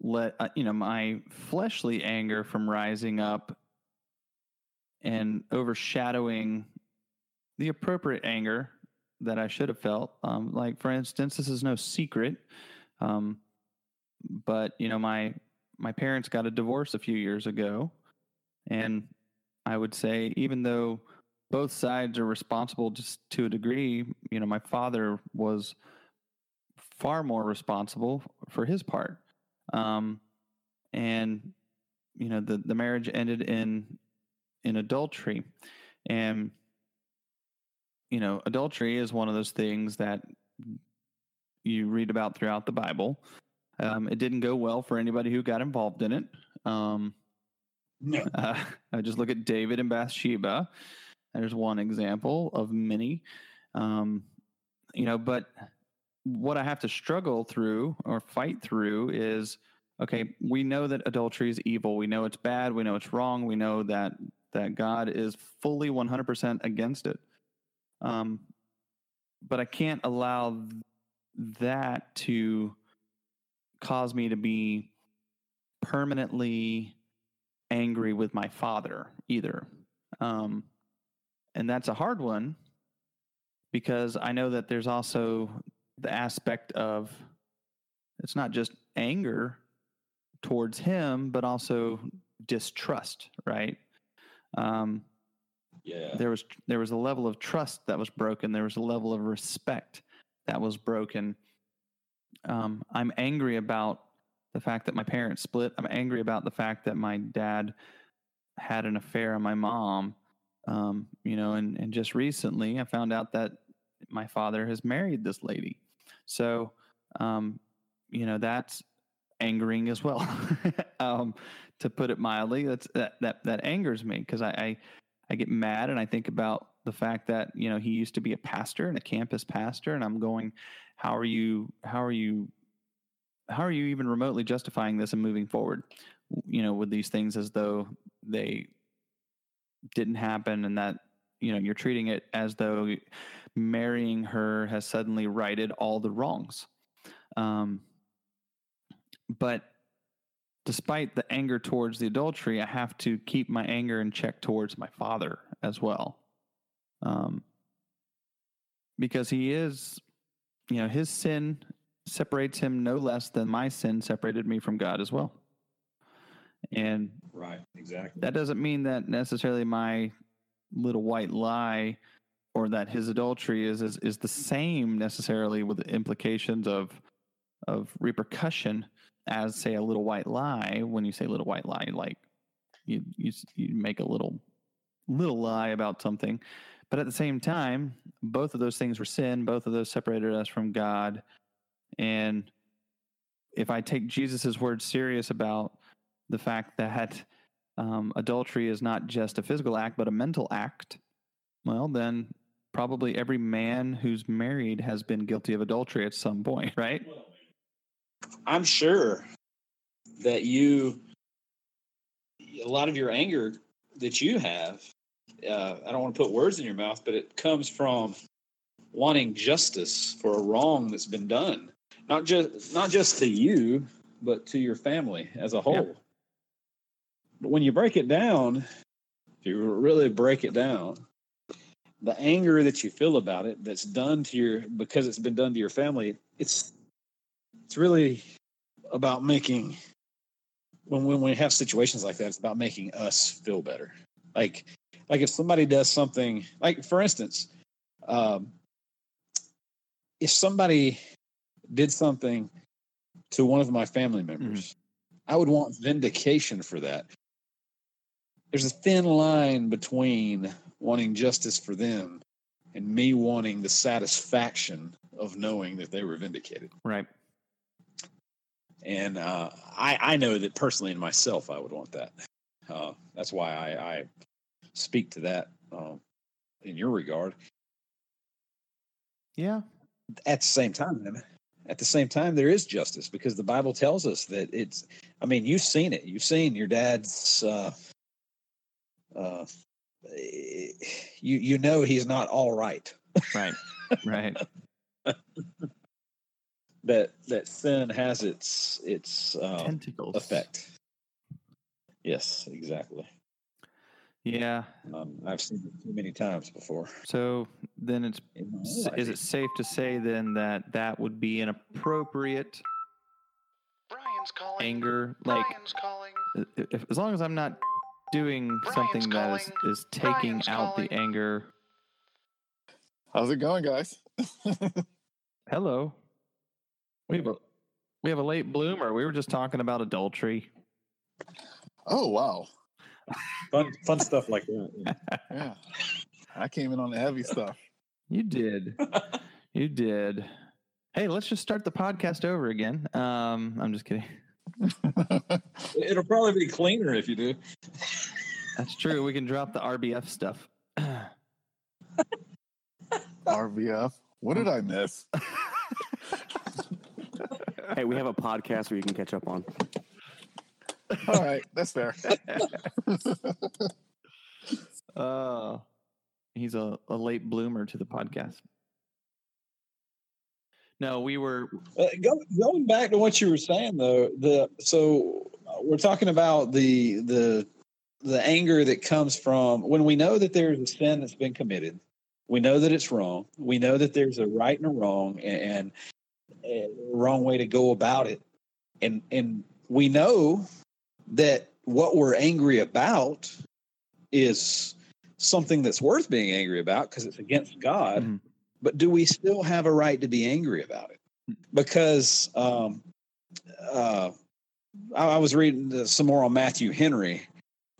let uh, you know my fleshly anger from rising up and overshadowing the appropriate anger that I should have felt. Um, like for instance, this is no secret, um, but you know my my parents got a divorce a few years ago, and I would say even though both sides are responsible just to a degree, you know my father was far more responsible for his part, um, and you know the the marriage ended in in adultery, and you know, adultery is one of those things that you read about throughout the Bible. Um, it didn't go well for anybody who got involved in it. Um, No. uh, I just look at David and Bathsheba. There's one example of many. Um, you know, but what I have to struggle through or fight through is okay, we know that adultery is evil. We know it's bad. We know it's wrong. We know that that God is fully 100% against it. Um, but I can't allow that to cause me to be permanently angry with my father either. Um, and that's a hard one because I know that there's also the aspect of it's not just anger towards him, but also distrust, right? Um, Yeah. there was there was a level of trust that was broken there was a level of respect that was broken um, i'm angry about the fact that my parents split i'm angry about the fact that my dad had an affair on my mom um, you know and, and just recently i found out that my father has married this lady so um, you know that's angering as well um, to put it mildly that's that that, that angers me because I, I I get mad and I think about the fact that you know he used to be a pastor and a campus pastor, and I'm going, how are you? How are you? How are you even remotely justifying this and moving forward? You know, with these things as though they didn't happen, and that you know you're treating it as though marrying her has suddenly righted all the wrongs. Um, but despite the anger towards the adultery, I have to keep my anger in check towards my father as well. Um, because he is, you know, his sin separates him no less than my sin separated me from God as well. And Right. Exactly. that doesn't mean that necessarily my little white lie or that his adultery is is, is the same necessarily with the implications of of repercussion as say a little white lie when you say little white lie like you you you make a little little lie about something but at the same time both of those things were sin both of those separated us from god and if i take jesus' words serious about the fact that um, adultery is not just a physical act but a mental act well then probably every man who's married has been guilty of adultery at some point right? I'm sure that you, a lot of your anger that you have, uh, I don't want to put words in your mouth, but it comes from wanting justice for a wrong that's been done, not just not just to you, but to your family as a whole. But when you break it down, if you really break it down, the anger that you feel about it that's done to your because it's been done to your family, it's it's really about making when when we have situations like that, it's about making us feel better. Like like if somebody does something like for instance, um, if somebody did something to one of my family members, I would want vindication for that. There's a thin line between wanting justice for them and me wanting the satisfaction of knowing that they were vindicated. right And uh, I, I know that personally in myself, I would want that. Uh, that's why I, I speak to that um, in your regard. Yeah. At the same time, at the same time, there is justice because the Bible tells us that it's. I mean, you've seen it. You've seen your dad's. Uh, uh, you you know he's not all right. Right. right. That that sin has its its um, Tentacles. effect. Yes, exactly. Yeah. Um, I've seen it too many times before. So then it's in my s- life. is it safe to say then that that would be an appropriate Brian's calling. anger like Brian's calling. if, as long as I'm not doing Brian's something that is, is taking Brian's out the anger. How's it going, guys? Hello. We have a we have a late bloomer. We were just talking about adultery. oh wow, fun fun stuff like that. yeah. yeah. I came in on the heavy stuff. You did. you did. Hey, let's just start the podcast over again. Um, I'm just kidding. It'll probably be cleaner if you do. That's true. We can drop the RBF stuff. RBF? What did I miss? Hey, we have a podcast where you can catch up on. All right, that's fair. Uh, he's a, a late bloomer to the podcast. No, we were Uh, go, going back to what you were saying though, the so uh, we're talking about the the the anger that comes from when we know that there's a sin that's been committed. We know that it's wrong. We know that there's a right and a wrong and, and a wrong way to go about it. And and we know that what we're angry about is something that's worth being angry about because it's against God Mhm. but do we still have a right to be angry about it? Because um, uh, I, I was reading the- some more on Matthew Henry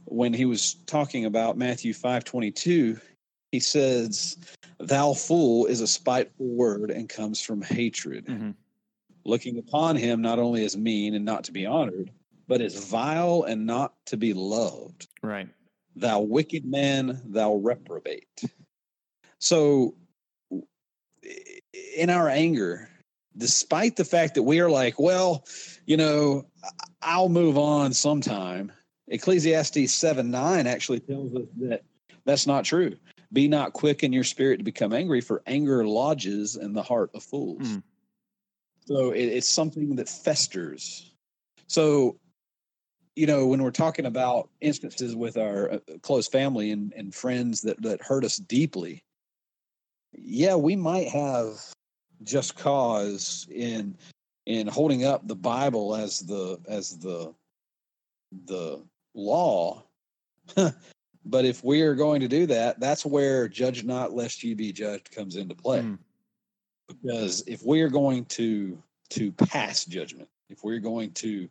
when he was talking about Matthew five twenty two. He says, "Thou fool" is a spiteful word and comes from hatred, Mhm. looking upon him not only as mean and not to be honored, but as vile and not to be loved right. thou wicked man, thou reprobate. So, in our anger, despite the fact that we are like, well, you know, I'll move on sometime, Ecclesiastes 7 9 actually tells us that that's not true. Be not quick in your spirit to become angry, for anger lodges in the heart of fools. Mm. So, it, it's something that festers. So, you know, when we're talking about instances with our uh, close family and, and friends that, that hurt us deeply, yeah, we might have just cause in in holding up the Bible as the as the the law. but if we are going to do that, that's where judge not lest you be judged comes into play. Mm. Because if we are going to to pass judgment, if we're going to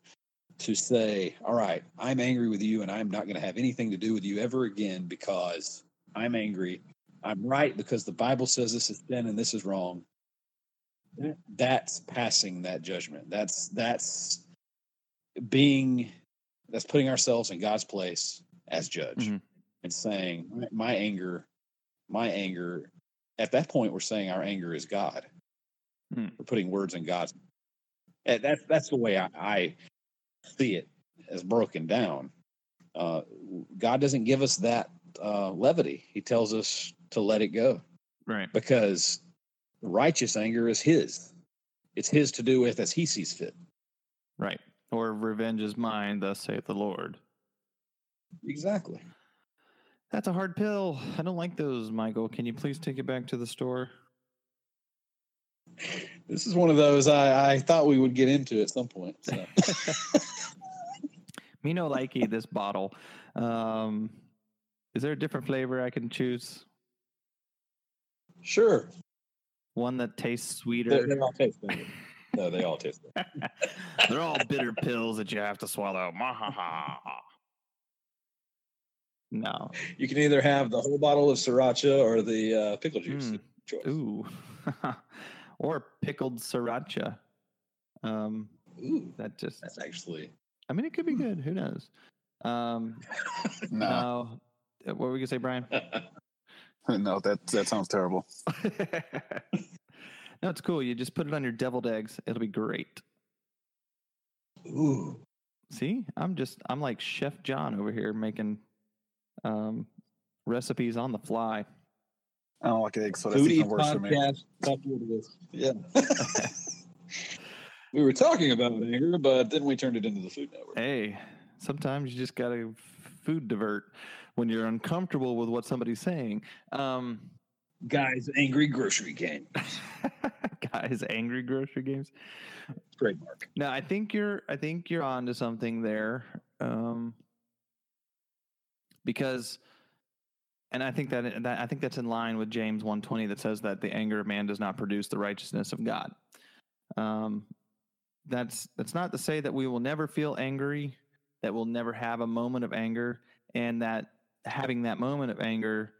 to say, all right, I'm angry with you and I'm not going to have anything to do with you ever again because I'm angry. I'm right because the Bible says this is sin and this is wrong. That's passing that judgment. That's that's being that's putting ourselves in God's place as judge Mhm. and saying my, anger, my anger. At that point, we're saying our anger is God. Hmm. We're putting words in God's. That's that's the way I, I see it as broken down. Uh, God doesn't give us that uh, levity. He tells us to let it go Right. because righteous anger is His. It's His to do with as He sees fit. Right. Or revenge is mine, thus saith the Lord. Exactly. That's a hard pill. I don't like those, Michael. Can you please take it back to the store? This is one of those I, I thought we would get into at some point. So. Me no likey this bottle. Um, is there a different flavor I can choose? sure. One that tastes They, sweeter. they all taste good. No, they all taste. They're all bitter pills that you have to swallow. No. You can either have the whole bottle of sriracha or the uh, pickle juice. Mm. Choice. Ooh. or pickled sriracha. Um, Ooh, that just, that's actually I mean, it could be good. Who knows? Um, Nah. no. Uh, What were we gonna say, Brian? no, that that sounds terrible. no, it's cool. You just put it on your deviled eggs. It'll be great. Ooh. See, I'm just I'm like Chef John over here making um, recipes on the fly. I don't like eggs, so that's Foodie even worse for me. podcast. That's what it is. Yeah. we were talking about anger, but then we turned it into the Food Network. Hey, sometimes you just gotta food divert when you're uncomfortable with what somebody's saying. Um, Guys, angry grocery game. guys, angry grocery games. Trademark. No, I think you're. I think you're onto something there, um, because, and I think that, that I think that's in line with James one twenty that says that the anger of man does not produce the righteousness of God. Um, that's that's not to say that we will never feel angry, that we'll never have a moment of anger, and that having that moment of anger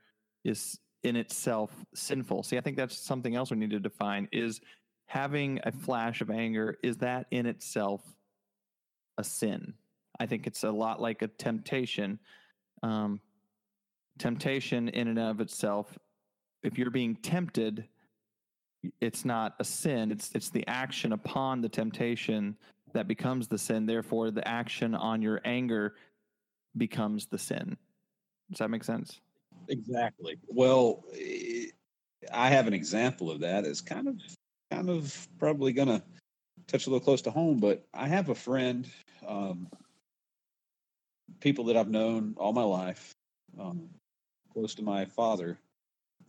is in itself sinful. See, I think that's something else we need to define is having a flash of anger is that in itself a sin i think it's a lot like a temptation um, temptation in and of itself if you're being tempted it's not a sin it's it's the action upon the temptation that becomes the sin therefore the action on your anger becomes the sin does that make sense Exactly. Well, eh, I have an example of that. It's kind of, kind of probably going to touch a little close to home, but I have a friend, um, people that I've known all my life, um, close to my father.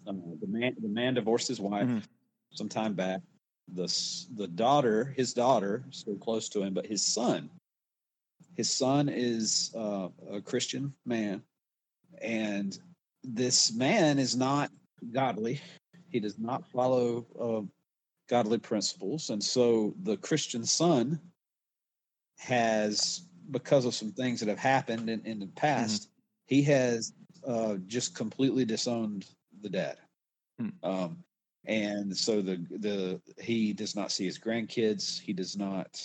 Um, the man, the man divorced his wife Mhm. some time back. The the daughter, his daughter, still close to him, but his son, his son is uh, a Christian man, and this man is not godly. He does not follow uh, godly principles, and so the Christian son has, because of some things that have happened in, in the past, he has uh, just completely disowned the dad. Hmm. Um, and so the the he does not see his grandkids. He does not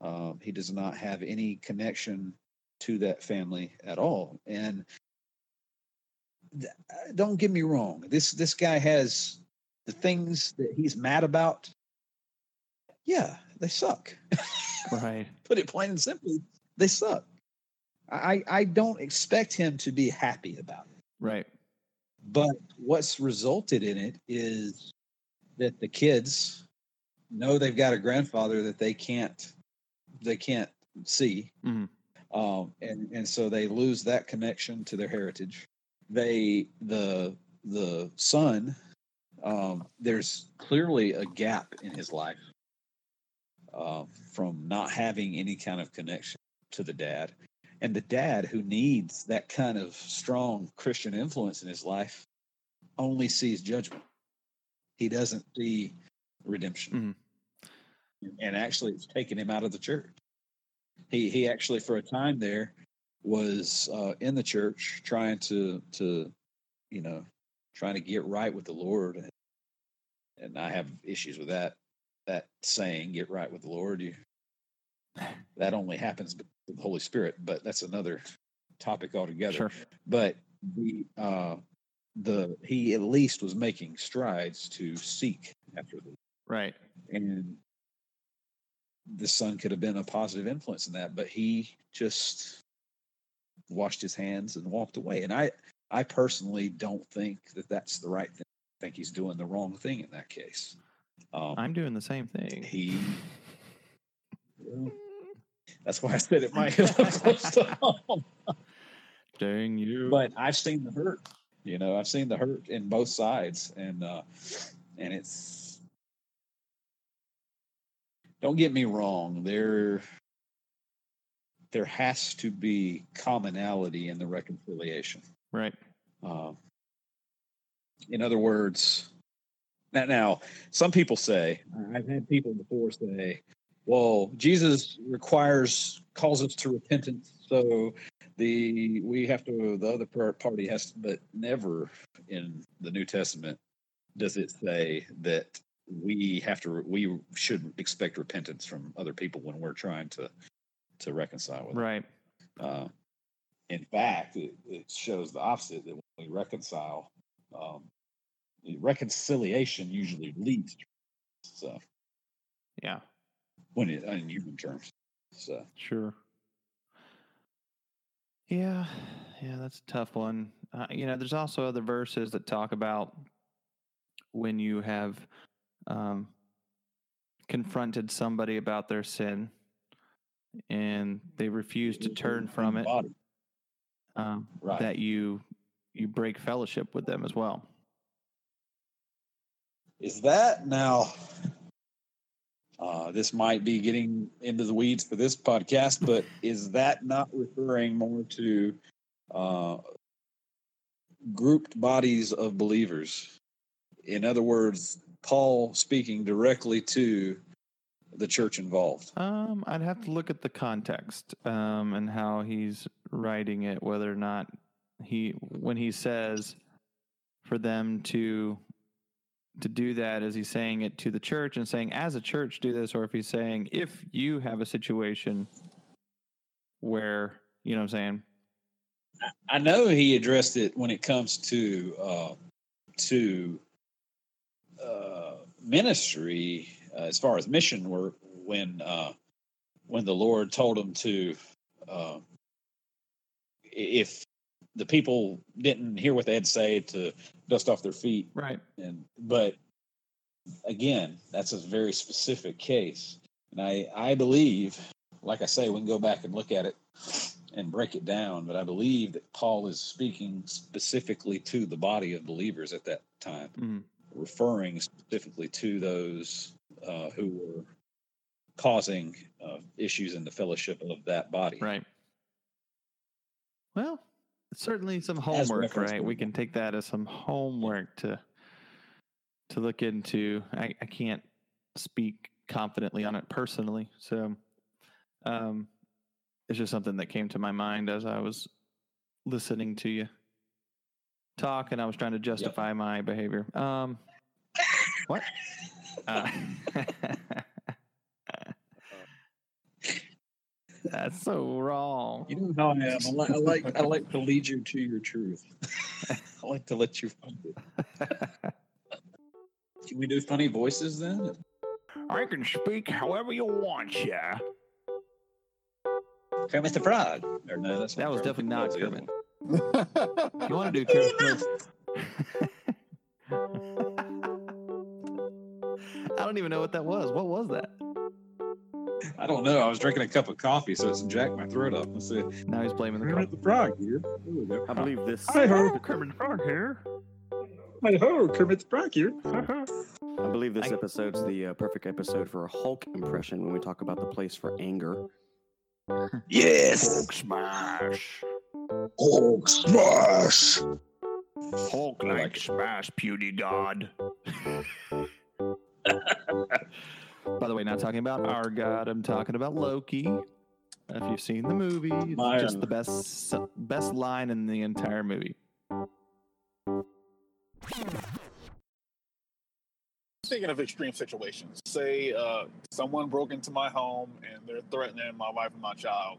um, he does not have any connection to that family at all. And th- uh, don't get me wrong. This this guy has the things that he's mad about. Yeah, they suck. right Put it plain and simply, they suck. I I don't expect him to be happy about it. right But what's resulted in it is that the kids know they've got a grandfather that they can't they can't see, Mhm. um, and and so they lose that connection to their heritage. They the the son um, there's clearly a gap in his life um, from not having any kind of connection to the dad and the dad who needs that kind of strong christian influence in his life only sees judgment. He doesn't see redemption. And actually it's taken him out of the church. He he actually for a time there was uh, in the church trying to to you know trying to get right with the lord. And, and i have issues with that that saying get right with the lord. You that only happens the holy spirit but that's another topic altogether. Sure. But the uh the he at least was making strides to seek after the right. And the son could have been a positive influence in that but he just washed his hands and walked away. And i i personally don't think that that's the right thing. I think he's doing the wrong thing in that case. Um i'm doing the same thing. he well, that's why i said it might hit close to home dang you but I've seen the hurt. You know, I've seen the hurt in both sides, and uh, and it's. Don't get me wrong. There, there has to be commonality in the reconciliation. right Um, in other words, now, now some people say I've had people before say, "Well, Jesus requires calls us to repentance, so the we have to the other party has to." But never in the New Testament does it say that we have to we should expect repentance from other people when we're trying to to reconcile with them. right Uh, in fact, it, it shows the opposite that when we reconcile, um, reconciliation usually leads. To, so Yeah, when it in human terms, so sure. Yeah, yeah, that's a tough one. Uh, you know, there's also other verses that talk about when you have um, confronted somebody about their sin and they refuse to turn from it, um, Right. that you you break fellowship with them as well. Is that now? Uh, this might be getting into the weeds for this podcast, but is that not referring more to uh, grouped bodies of believers? In other words, Paul speaking directly to the church involved. Um, I'd have to look at the context um, and how he's writing it, whether or not he, when he says for them to to do that, is he saying it to the church and saying, as a church, do this, or if he's saying, if you have a situation where, you know what I'm saying? I know he addressed it when it comes to uh, to uh, ministry uh, as far as mission work. When uh, when the Lord told him to, uh, if the people didn't hear what they had to say, to dust off their feet, Right. and but again, that's a very specific case, and I I believe, like I say, we can go back and look at it and break it down, but I believe that Paul is speaking specifically to the body of believers at that time, Mhm. referring specifically to those uh, who were causing uh, issues in the fellowship of that body. Right. Well, certainly some homework, right? We can take that as some homework to to look into. I, I can't speak confidently on it personally, so um, it's just something that came to my mind as I was listening to you talk, and I was trying to justify my behavior. Um, what? Uh, that's so wrong. You know how I am. I like, I like I like to lead you to your truth. I like to let you find it. Can we do funny voices then? I can speak however you want, yeah. Kermit Mr. Frog. Or no, that's That was Kermit definitely not the Frog, Kermit. You want to do Kermit? I don't even know what that was. What was that? One. I don't know. I was drinking a cup of coffee, so it's jacked my throat up. Let's see. Now he's blaming the Kermit the Frog here. There. I believe this. Hi ho, Kermit the Frog here. hi ho, Kermit the Frog here. I believe this I- episode's the uh, perfect episode for a Hulk impression when we talk about the place for anger. Yes. Hulk smash. Hulk smash. Hulk like smash, puny god. By the way, not talking about our god. I'm talking about Loki. If you've seen the movie, it's My, just the best best line in the entire movie. Thinking of extreme situations. Say uh, someone broke into my home and they're threatening my wife and my child.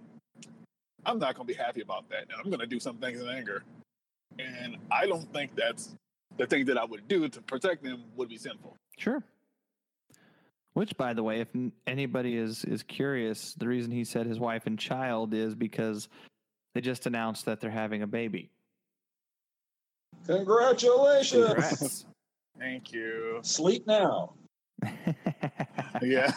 I'm not going to be happy about that. And I'm going to do some things in anger. And I don't think that's the thing that I would do to protect them would be sinful. Sure. Which, by the way, if anybody is is curious, the reason he said his wife and child is because they just announced that they're having a baby. Congratulations. Congrats. Thank you. Sleep now. Yeah.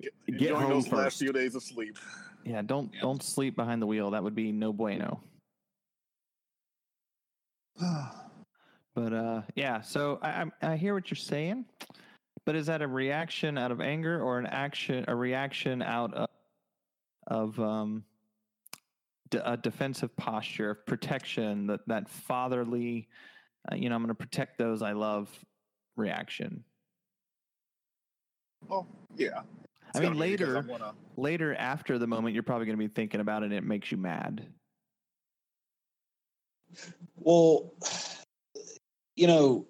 Get, Get home those last first. few days of sleep. yeah, don't don't sleep behind the wheel. That would be no bueno. But uh, yeah. So I I hear what you're saying, but is that a reaction out of anger or an action a reaction out of of um d- a defensive posture of protection that that fatherly, uh, you know, I'm going to protect those I love reaction. Oh, yeah. I mean, gotta be because later- wanna- Later after the moment, you're probably going to be thinking about it, and it makes you mad. Well, you know,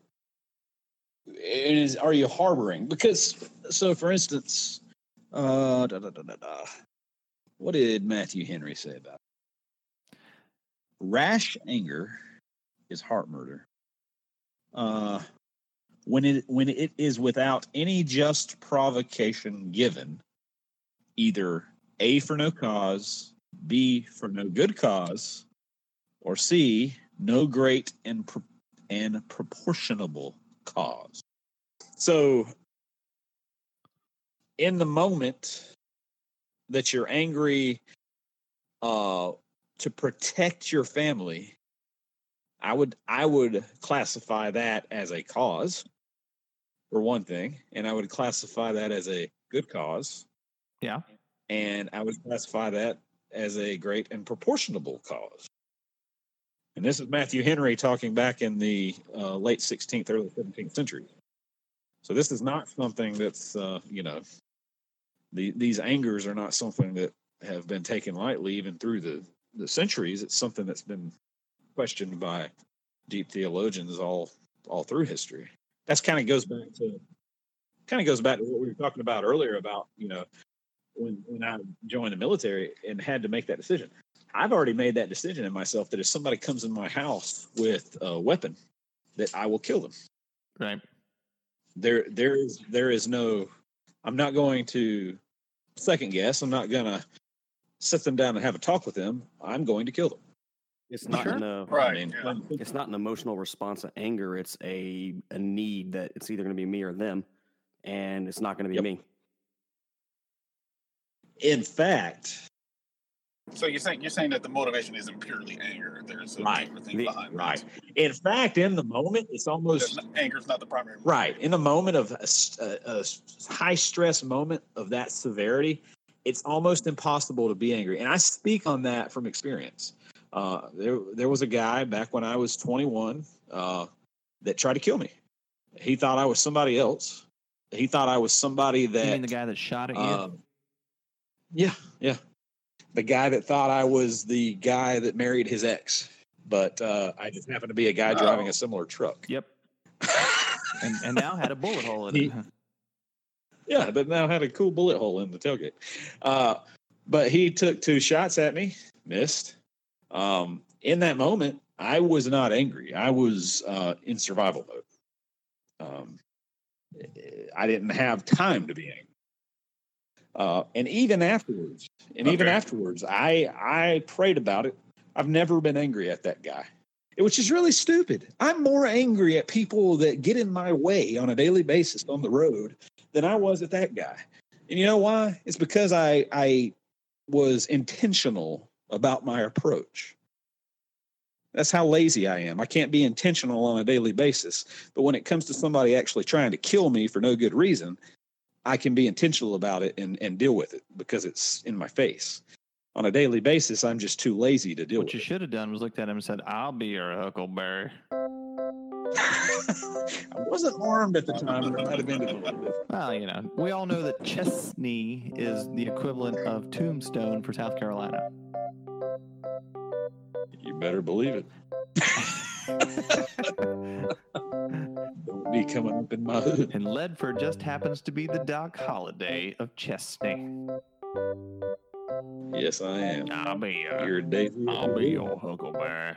is are you harboring? Because so, for instance, uh, da, da, da. what did Matthew Henry say about it? Rash anger is heart murder. Uh, when it when it is without any just provocation given, either A for no cause, B for no good cause, or C no great and pro- and proportionable cause. So, in the moment that you're angry uh, to protect your family, I would I would classify that as a cause, for one thing, and I would classify that as a good cause. Yeah. And I would classify that as a great and proportionable cause. And this is Matthew Henry talking back in the uh, late 16th, early 17th century. So this is not something that's, uh, you know, the, these angers are not something that have been taken lightly even through the, the centuries. It's something that's been questioned by deep theologians all all through history. That's kind of goes back to kind of goes back to what we were talking about earlier about you know when when I joined the military and had to make that decision. I've already made that decision in myself that if somebody comes in my house with a weapon, that I will kill them. Right. There there is there is no I'm not going to second guess. I'm not gonna sit them down and have a talk with them. I'm going to kill them. It's not Sure. an, uh, Right. I mean, yeah. it's not an emotional response to anger. It's a a need that it's either going to be me or them, and it's not going to be Yep. me. in fact, So you're saying you're saying that the motivation isn't purely anger. There's a Right. deeper thing The- behind it. right. In fact, in the moment, it's There's almost anger is not the primary. Right. In a moment of a high stress moment of that severity, it's almost impossible to be angry. And I speak on that from experience. Uh, there, there was a guy back when I was 21 uh, that tried to kill me. He thought I was somebody else. He thought I was somebody You that. mean the guy that shot at you? um, yeah, yeah. The guy that thought I was the guy that married his ex, but uh, I just happened to be a guy driving Oh. a similar truck. yep. And and now had a bullet hole in He- it. Yeah, but now had a cool bullet hole in the tailgate. Uh, but he took two shots at me, missed. Um, in that moment, I was not angry. I was uh, in survival mode. Um, I didn't have time to be angry. Uh, and even afterwards, and even afterwards, I I prayed about it. I've never been angry at that guy, which is really stupid. I'm more angry at people that get in my way on a daily basis on the road than I was at that guy. And you know why? It's because I I was intentional about my approach. That's how lazy I am. I can't be intentional on a daily basis. But when it comes to somebody actually trying to kill me for no good reason, I can be intentional about it and, and deal with it because it's in my face. On a daily basis, I'm just too lazy to deal with it. What with you it. should have done was looked at him and said, "I'll be your huckleberry." I wasn't armed at the time, but I might have been little. Well, you know, we all know that Chesnee is the equivalent of Tombstone for South Carolina. You better believe it. Don't be coming up in my hood. And Ledford just happens to be the Doc Holliday of Chesnee. Yes, I am. I'll be your, You're a daisy. I'll you be your huckleberry.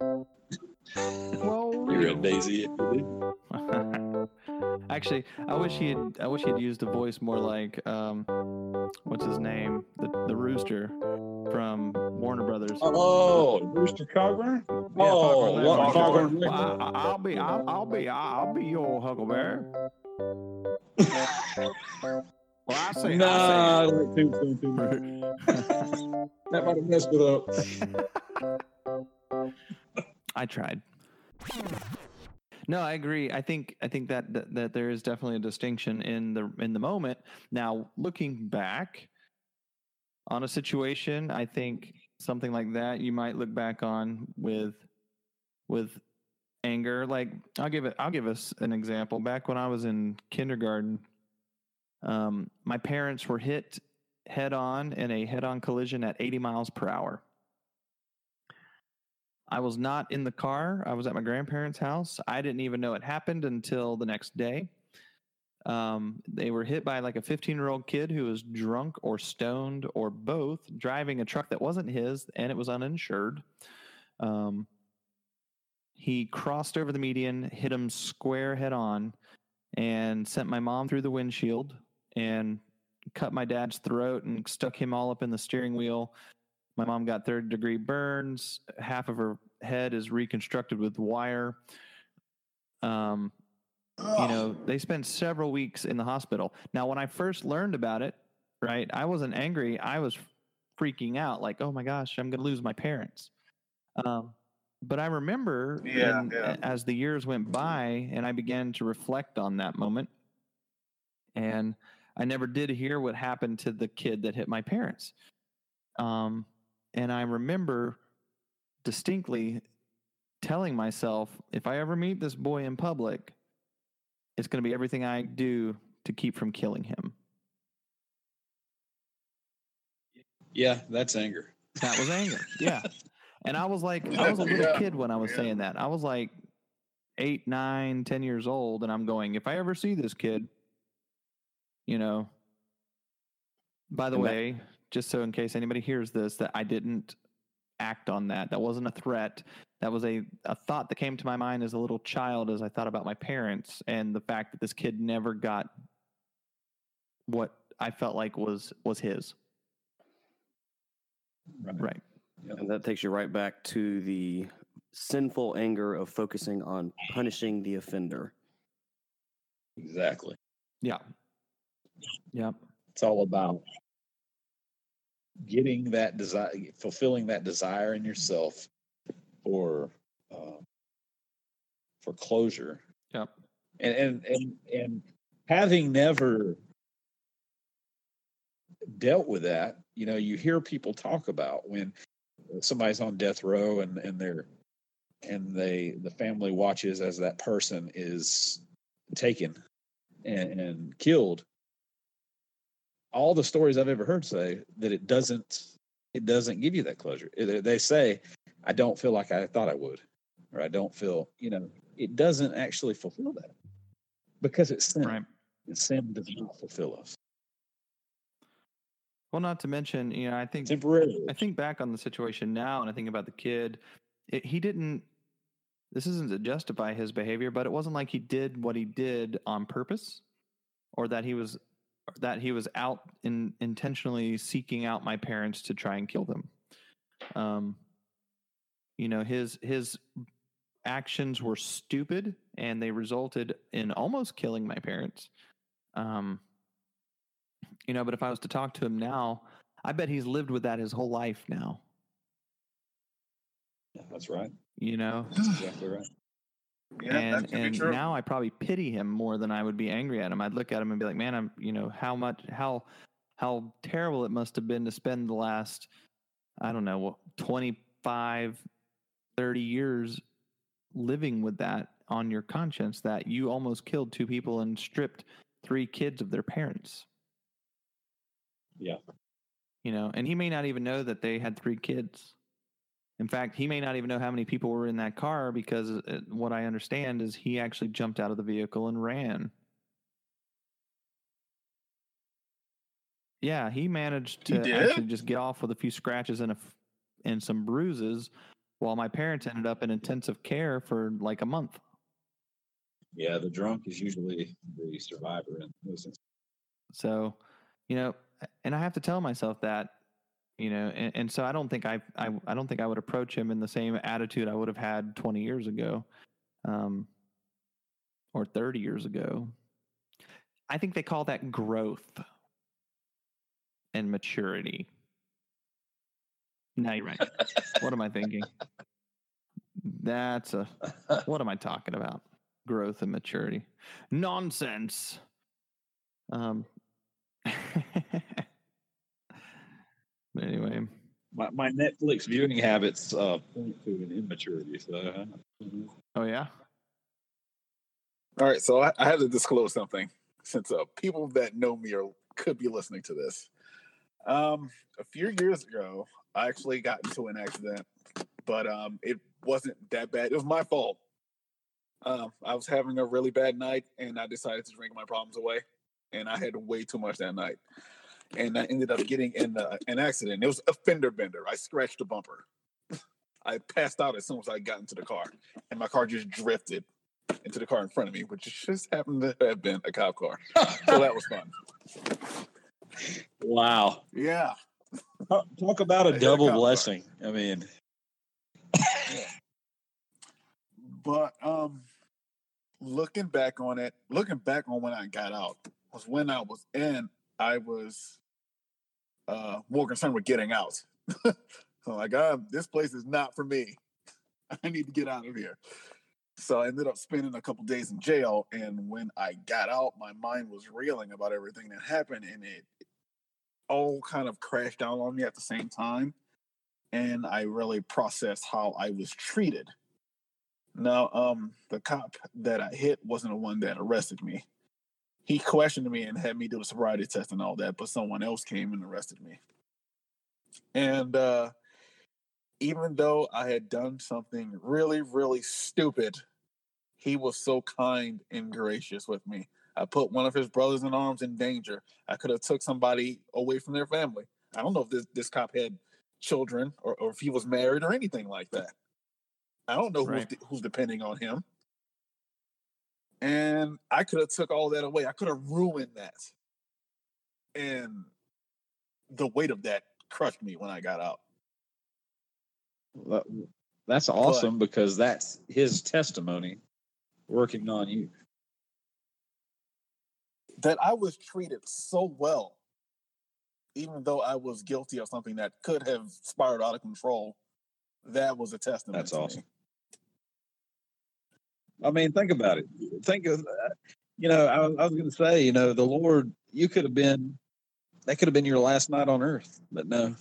well, You're a daisy. if you do. Actually, I wish he had. I wish he'd used a voice more like, um, what's his name, the the rooster from Warner Brothers. Oh, Rooster Cogburn? Yeah, oh, Foghorn what Leghorn. Well, Leghorn. I, I'll be. I'll, I'll be. I'll be your huckleberry. Well, I say. Nah, I I like Tombstone too much. That might have messed it up. I tried. No, I agree. I think I think that, that that there is definitely a distinction in the in the moment. Now, looking back on a situation, I think something like that you might look back on with with anger. Like I'll give it I'll give us an example. Back when I was in kindergarten, um, my parents were hit head on in a head on collision at 80 miles per hour. I was not in the car. I was at my grandparents' house. I didn't even know it happened until the next day. Um, they were hit by like a 15 year old kid who was drunk or stoned or both, driving a truck that wasn't his and it was uninsured. Um, he crossed over the median, hit him square head on, and sent my mom through the windshield and cut my dad's throat and stuck him all up in the steering wheel. My mom got third degree burns. Half of her head is reconstructed with wire. Um, you know, they spent several weeks in the hospital. Now, when I first learned about it, right, I wasn't angry. I was freaking out, like, oh my gosh, I'm going to lose my parents. Um, but I remember Yeah, when- yeah. as the years went by and I began to reflect on that moment, and I never did hear what happened to the kid that hit my parents. Um, and I remember distinctly telling myself, if I ever meet this boy in public, it's going to be everything I do to keep from killing him. Yeah, that's anger. That was anger. Yeah. And I was like, I was a little Yeah, kid when I was yeah. saying that. I was like eight, nine, ten years old. And I'm going, if I ever see this kid, you know, by the And that- way, just so in case anybody hears this, that I didn't act on that. That wasn't a threat. That was a, a thought that came to my mind as a little child as I thought about my parents and the fact that this kid never got what I felt like was was his. Right. And that takes you right back to the sinful anger of focusing on punishing the offender. Exactly. Yeah. Yeah. It's all about getting that desire, fulfilling that desire in yourself for uh, for closure, Yep. and and and and having never dealt with that, you know, you hear people talk about when somebody's on death row and and they're and they the family watches as that person is taken and, and killed all the stories I've ever heard say that it doesn't it doesn't give you that closure. They- say, "I don't feel like I thought I would," or "I don't feel," you know, it doesn't actually fulfill that because it's sin. Right. And sin does not fulfill us Well, not to mention, you know, I think temporarily. I think back on the situation now, and I think about the kid. It, he didn't. This isn't to justify his behavior, but it wasn't like he did what he did on purpose, or that he was that he was out in intentionally seeking out my parents to try and kill them. Um, you know, his his actions were stupid, and they resulted in almost killing my parents. Um, you know, but if I was to talk to him now, I bet he's lived with that his whole life now. Yeah, that's right. You know, That's exactly right. Yeah, and that could be and now I probably pity him more than I would be angry at him. I'd look at him and be like, man, I'm you know how much how how terrible it must have been to spend the last I don't know 25 30 years living with that on your conscience that you almost killed two people and stripped three kids of their parents. Yeah. You know, and he may not even know that they had three kids. In fact, he may not even know how many people were in that car because uh, what I understand is he actually jumped out of the vehicle and ran. Yeah, he managed to did? actually just get off with a few scratches and a f- and some bruises, while my parents ended up in intensive care for like a month. Yeah, the drunk is usually the survivor in those instances. So, you know, and I have to tell myself that, you know, and, and so I don't think I, I, I don't think I would approach him in the same attitude I would have had 20 years ago, um, or 30 years ago. I think they call that growth and maturity. No, you're right. what am I thinking? That's a, what am I talking about? Growth and maturity. Nonsense. Um, anyway, My, my Netflix viewing habits uh, point to an immaturity. So, uh, oh yeah, All right, so I, I have to disclose something since uh, people that know me or could be listening to this. Um, a few years ago, I actually got into an accident, but um, it wasn't that bad. It was my fault. Um, I was having a really bad night, and I decided to drink my problems away. And I had way too much that night, and I ended up getting in uh, an accident. It was a fender bender. I scratched a bumper. I passed out as soon as I got into the car, and my car just drifted into the car in front of me, which just happened to have been a cop car. So that was fun. Wow. Yeah. Talk, talk about I a hit a double car. blessing. I mean, But um looking back on it, looking back on when I got out was when I was in, I was uh more concerned with getting out. so I'm like, uh, this place is not for me. I need to get out of here. So I ended up spending a couple days in jail. And when I got out, my mind was reeling about everything that happened, and it all kind of crashed down on me at the same time. And I really processed how I was treated. Now, um, the cop that I hit wasn't the one that arrested me. He questioned me and had me do the sobriety test and all that, but someone else came and arrested me. And uh, even though I had done something really, really stupid, he was so kind and gracious with me. I put one of his brothers in arms in danger. I could have took somebody away from their family. I don't know if this, this cop had children or, or if he was married or anything like that. I don't know who's, de- who's depending on him. And I could have took all that away. I could have ruined that. And the weight of that crushed me when I got out. that- that's awesome because that's his testimony working on you. that I was treated so well, even though I was guilty of something that could have spiraled out of control. That was a testament. That's to me. I mean, think about it. Think of, you know, I, I was going to say, you know, the Lord, you could have been, that could have been your last night on earth, but no.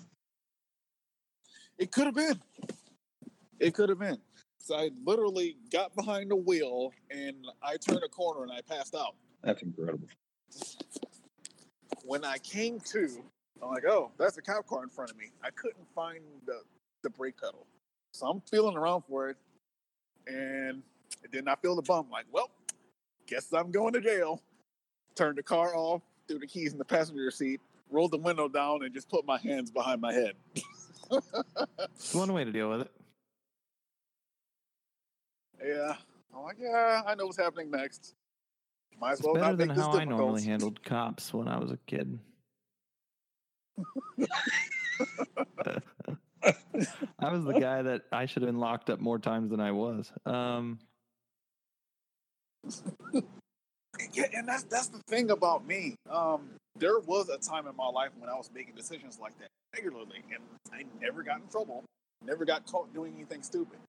It could have been. It could have been. So I literally got behind the wheel and I turned a corner and I passed out. That's incredible. When I came to, I'm like, oh, that's a cop car in front of me. I couldn't find the, the brake pedal. So I'm feeling around for it. And then I feel the bump. Like, well, guess I'm going to jail. Turned the car off, threw the keys in the passenger seat, rolled the window down, and just put my hands behind my head. It's one way to deal with it. Yeah. I'm like, yeah, I know what's happening next. Might as well It's better than how I normally handled cops when I was a kid. I was the guy that I should have been locked up more times than I was. Um, Yeah, and that's that's the thing about me. Um, there was a time in my life when I was making decisions like that regularly, and I never got in trouble, never got caught doing anything stupid.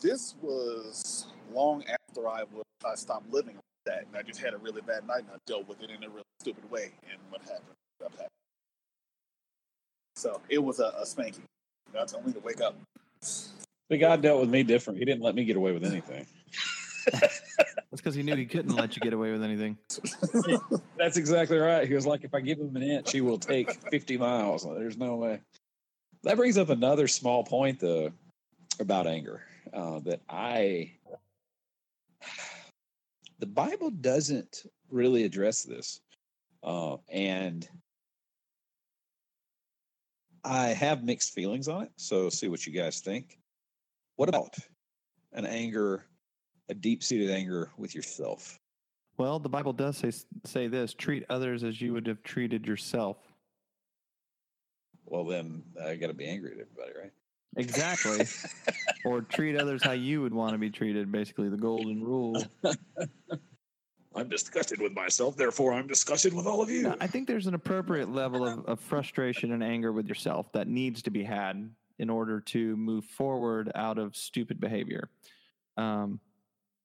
This was long after I was I stopped living like that, and I just had a really bad night, and I dealt with it in a really stupid way. And what happened? What happened? So it was a, a spanking. told me to wake up. But God dealt with me different. He didn't let me get away with anything. because he knew he couldn't let you get away with anything. That's exactly right. He was like, if I give him an inch, he will take 50 miles. There's no way. That brings up another small point, though, about anger uh, that I. The Bible doesn't really address this. Uh, and I have mixed feelings on it. So, see what you guys think. What about an anger, a deep seated anger with yourself? Well, the Bible does say say this: treat others as you would have treated yourself. Well, then I got to be angry at everybody, right? Exactly. or treat others how you would want to be treated. Basically, the golden rule. I'm disgusted with myself, therefore I'm disgusted with all of you. No, I think there's an appropriate level of, of frustration and anger with yourself that needs to be had in order to move forward out of stupid behavior. Um,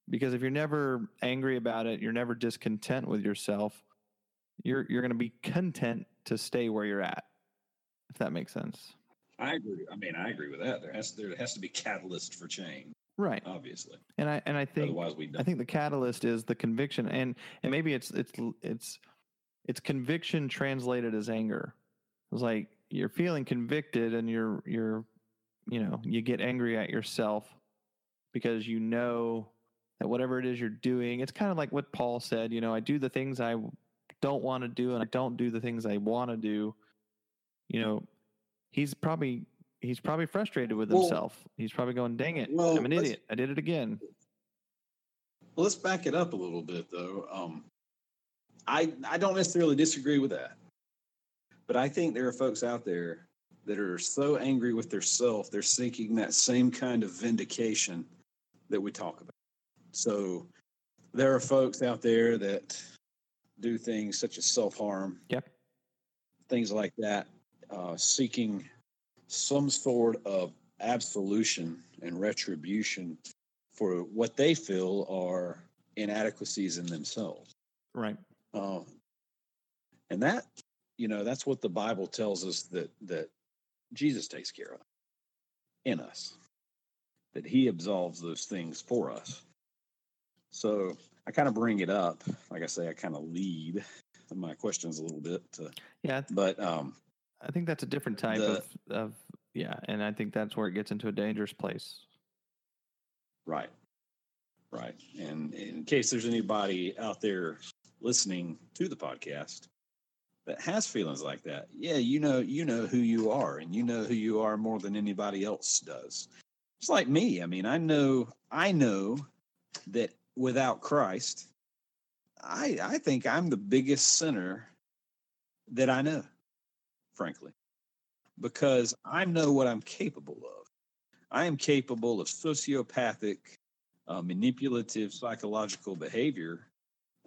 because if you're never angry about it, you're never discontent with yourself. You're you're going to be content to stay where you're at. If that makes sense, I agree. I mean, I agree with that. There has there has to be catalyst for change, right? obviously. And I and I think Otherwise, we I think the catalyst is the conviction, and and maybe it's it's it's it's conviction translated as anger. It's like you're feeling convicted, and you're you're you know you get angry at yourself because you know that whatever it is you're doing, it's kind of like what Paul said, you know, I do the things I don't want to do and I don't do the things I want to do. You know, he's probably he's probably frustrated with Well- himself. He's probably going, "Dang it, Well, I'm an idiot. I did it again." Well, let's back it up a little bit, though. Um, I I don't necessarily disagree with that, but I think there are folks out there that are so angry with their self, they're seeking that same kind of vindication that we talk about. So there are folks out there that do things such as self harm, Yep. things like that, uh, seeking some sort of absolution and retribution for what they feel are inadequacies in themselves. Right. Uh, and that, you know, that's what the Bible tells us that that Jesus takes care of in us, that He absolves those things for us. So I kind of bring it up, like I say, I kind of lead my questions a little bit, uh, Yeah, but um, I think that's a different type The- of of yeah, and I think that's where it gets into a dangerous place. Right. Right. And in case there's anybody out there listening to the podcast that has feelings like that, yeah, you know, you know who you are and you know who you are more than anybody else does. It's like me. I mean, I know I know that without Christ, I I think I'm the biggest sinner that I know, frankly. Because I know what I'm capable of. I am capable of sociopathic, uh, manipulative, psychological behavior.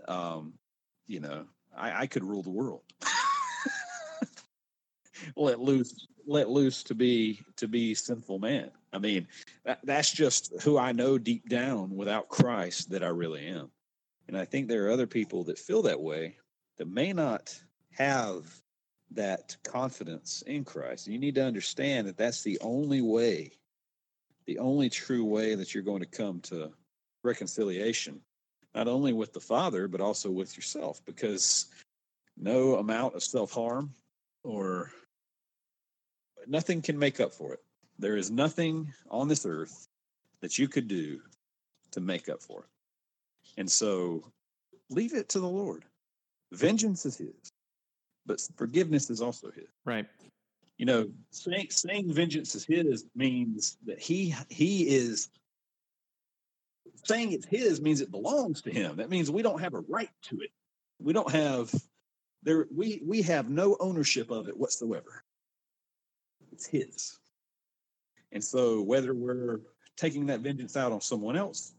Um, you know, I, I could rule the world. let loose, let loose to be to be sinful man. I mean, that, that's just who I know deep down. Without Christ, that I really am. And I think there are other people that feel that way that may not have that confidence in Christ. You need to understand that that's the only way the only true way that you're going to come to reconciliation, not only with the Father, but also with yourself, because no amount of self harm or nothing can make up for it. There is nothing on this earth that you could do to make up for it. And so leave it to the Lord. Vengeance is His, but forgiveness is also His Right. you know saying saying vengeance is his means that he he is saying it's his means it belongs to him that means we don't have a right to it we don't have there we we have no ownership of it whatsoever it's his and so whether we're taking that vengeance out on someone else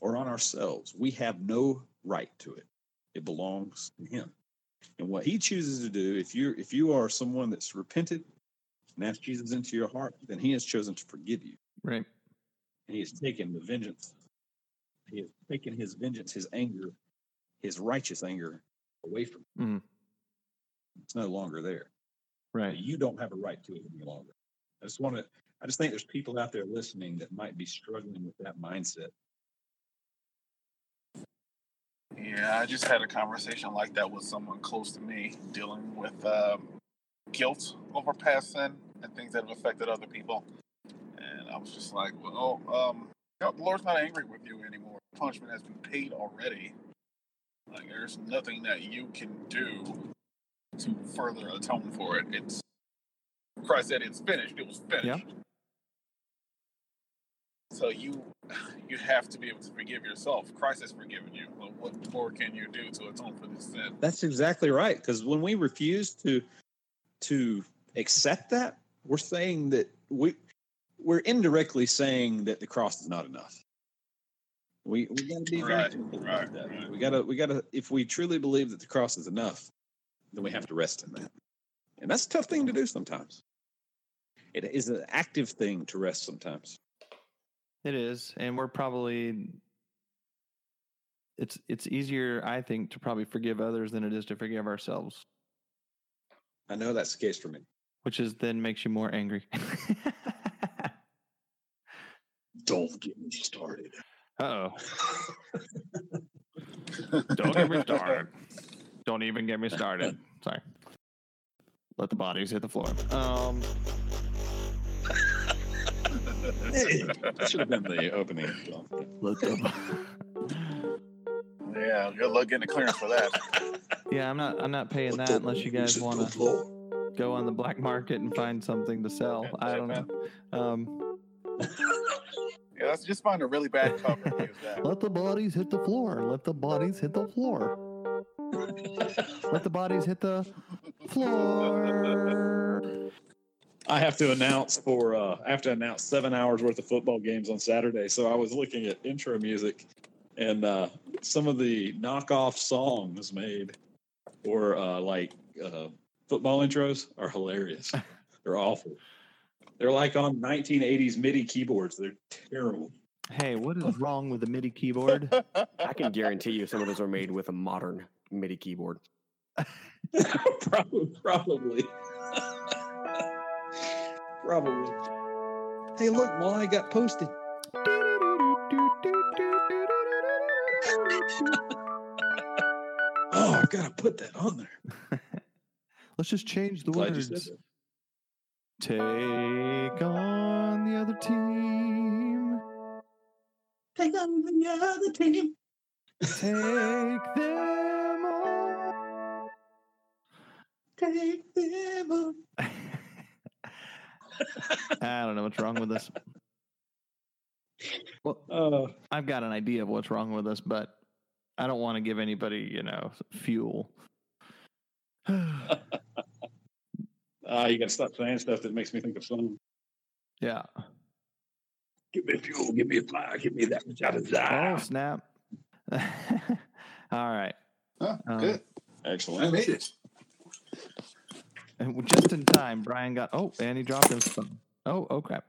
or on ourselves we have no right to it it belongs to him and what he chooses to do if you if you are someone that's repented and ask Jesus into your heart, then He has chosen to forgive you. Right. And He has taken the vengeance. He has taken His vengeance, His anger, His righteous anger away from you. Mhm. It's no longer there. Right. You don't have a right to it any longer. I just want to. I just think there's people out there listening that might be struggling with that mindset. Yeah, I just had a conversation like that with someone close to me, dealing with um, guilt over past sin and things that have affected other people. And I was just like, well, um, you the Lord's not angry with you anymore. Punishment has been paid already. Like, there's nothing that you can do to further atone for it. It's Christ said it's finished. It was finished. So you you have to be able to forgive yourself. Christ has forgiven you. Well, what more can you do to atone for this sin? That's exactly right. Because when we refuse to to accept that, we're saying that we we're indirectly saying that the cross is not enough. We we gotta be Right, right, right. We gotta we gotta if we truly believe that the cross is enough, then we have to rest in that. And that's a tough thing to do sometimes. It is an active thing to rest sometimes. It is, and we're probably it's it's easier, I think, to probably forgive others than it is to forgive ourselves, I know that's the case for me. which is then makes you more angry. Don't get me started. Uh oh. Don't get me started. Don't even get me started. Sorry. Let the bodies hit the floor. Um. that should have been the opening. Let the- Yeah, good luck getting a clearance for that. Yeah, I'm not. I'm not paying that unless you guys want to go on the black market and find something to sell. Yeah, I don't man. know. Um, Yeah, let's just find a really bad cover that. let the bodies hit the floor. Let the bodies hit the floor. Let the bodies hit the floor. I have to announce for uh, I have to announce seven hours worth of football games on Saturday. So I was looking at intro music, and uh, some of the knockoff songs made for uh, like uh, football intros are hilarious. They're awful. They're like on 1980s MIDI keyboards. They're terrible. Hey, what is wrong with the MIDI keyboard? I can guarantee you some of those are made with a modern MIDI keyboard. probably, probably, probably. Hey, look, Molly got posted. Oh, I've gotta put that on there. Let's just change the Glad you said words. that. Take on the other team. Take on the other team. Take them Take them on. I don't know what's wrong with this. Well, Uh, I've got an idea of what's wrong with us, but I don't want to give anybody, you know, fuel. ah, you gotta stop saying stuff that makes me think of something. yeah. Give me fuel, give me a fire, give me that which I Oh, desire. snap. All right. Huh, Um, good. Excellent. I made it. And just in time, Brian got. Oh, and he dropped his phone. Oh, oh crap.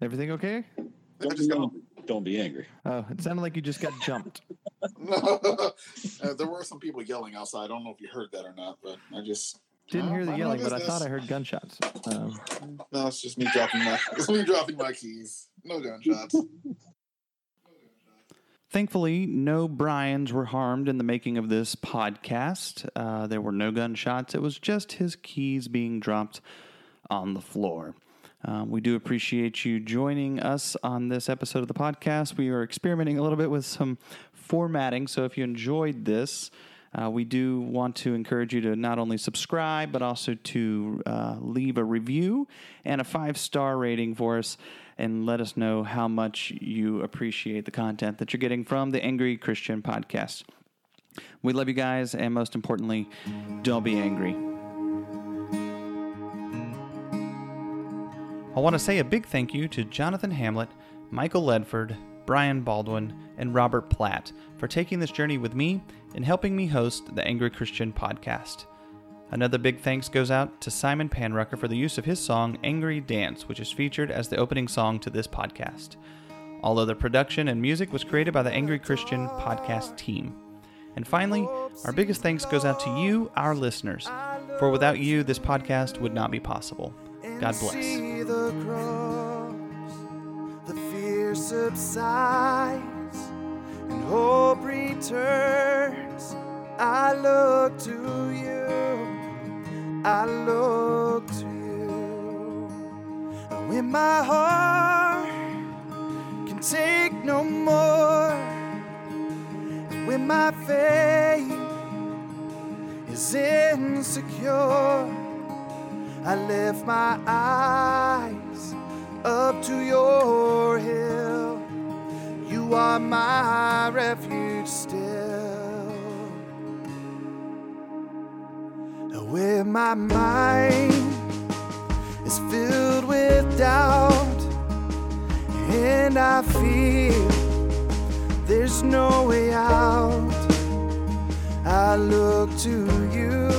Everything okay? Don't, just got don't, don't be angry. Oh, it sounded like you just got jumped. uh, there were some people yelling outside. I don't know if you heard that or not, but I just Didn't hear the mind yelling, but I thought I heard gunshots. Um, no, it's just me dropping my it's me dropping my keys. No gunshots. Thankfully, no Brians were harmed in the making of this podcast. Uh, there were no gunshots. It was just his keys being dropped on the floor. Um, we do appreciate you joining us on this episode of the podcast. We are experimenting a little bit with some formatting. So if you enjoyed this, uh, we do want to encourage you to not only subscribe, but also to uh, leave a review and a five star rating for us and let us know how much you appreciate the content that you're getting from the Angry Christian Podcast. We love you guys, and most importantly, don't be angry. I want to say a big thank you to Jonathan Hamlet, Michael Ledford, Brian Baldwin, and Robert Platt for taking this journey with me and helping me host the Angry Christian podcast. Another big thanks goes out to Simon Panrucker for the use of his song Angry Dance, which is featured as the opening song to this podcast. All other production and music was created by the Angry Christian podcast team. And finally, our biggest thanks goes out to you, our listeners, for without you, this podcast would not be possible. God bless. The cross, the fear subsides, and hope returns. I look to you, I look to you. When my heart can take no more, when my faith is insecure. I lift my eyes up to your hill. You are my refuge still. Where my mind is filled with doubt, and I feel there's no way out. I look to you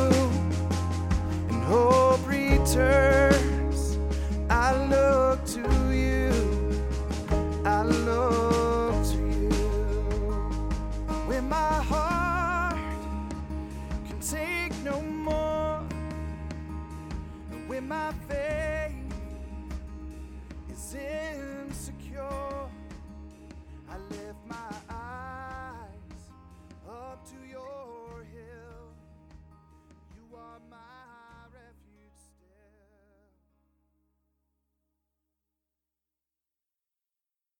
and hope returns. I look to you. I look to you. When my heart my faith is insecure.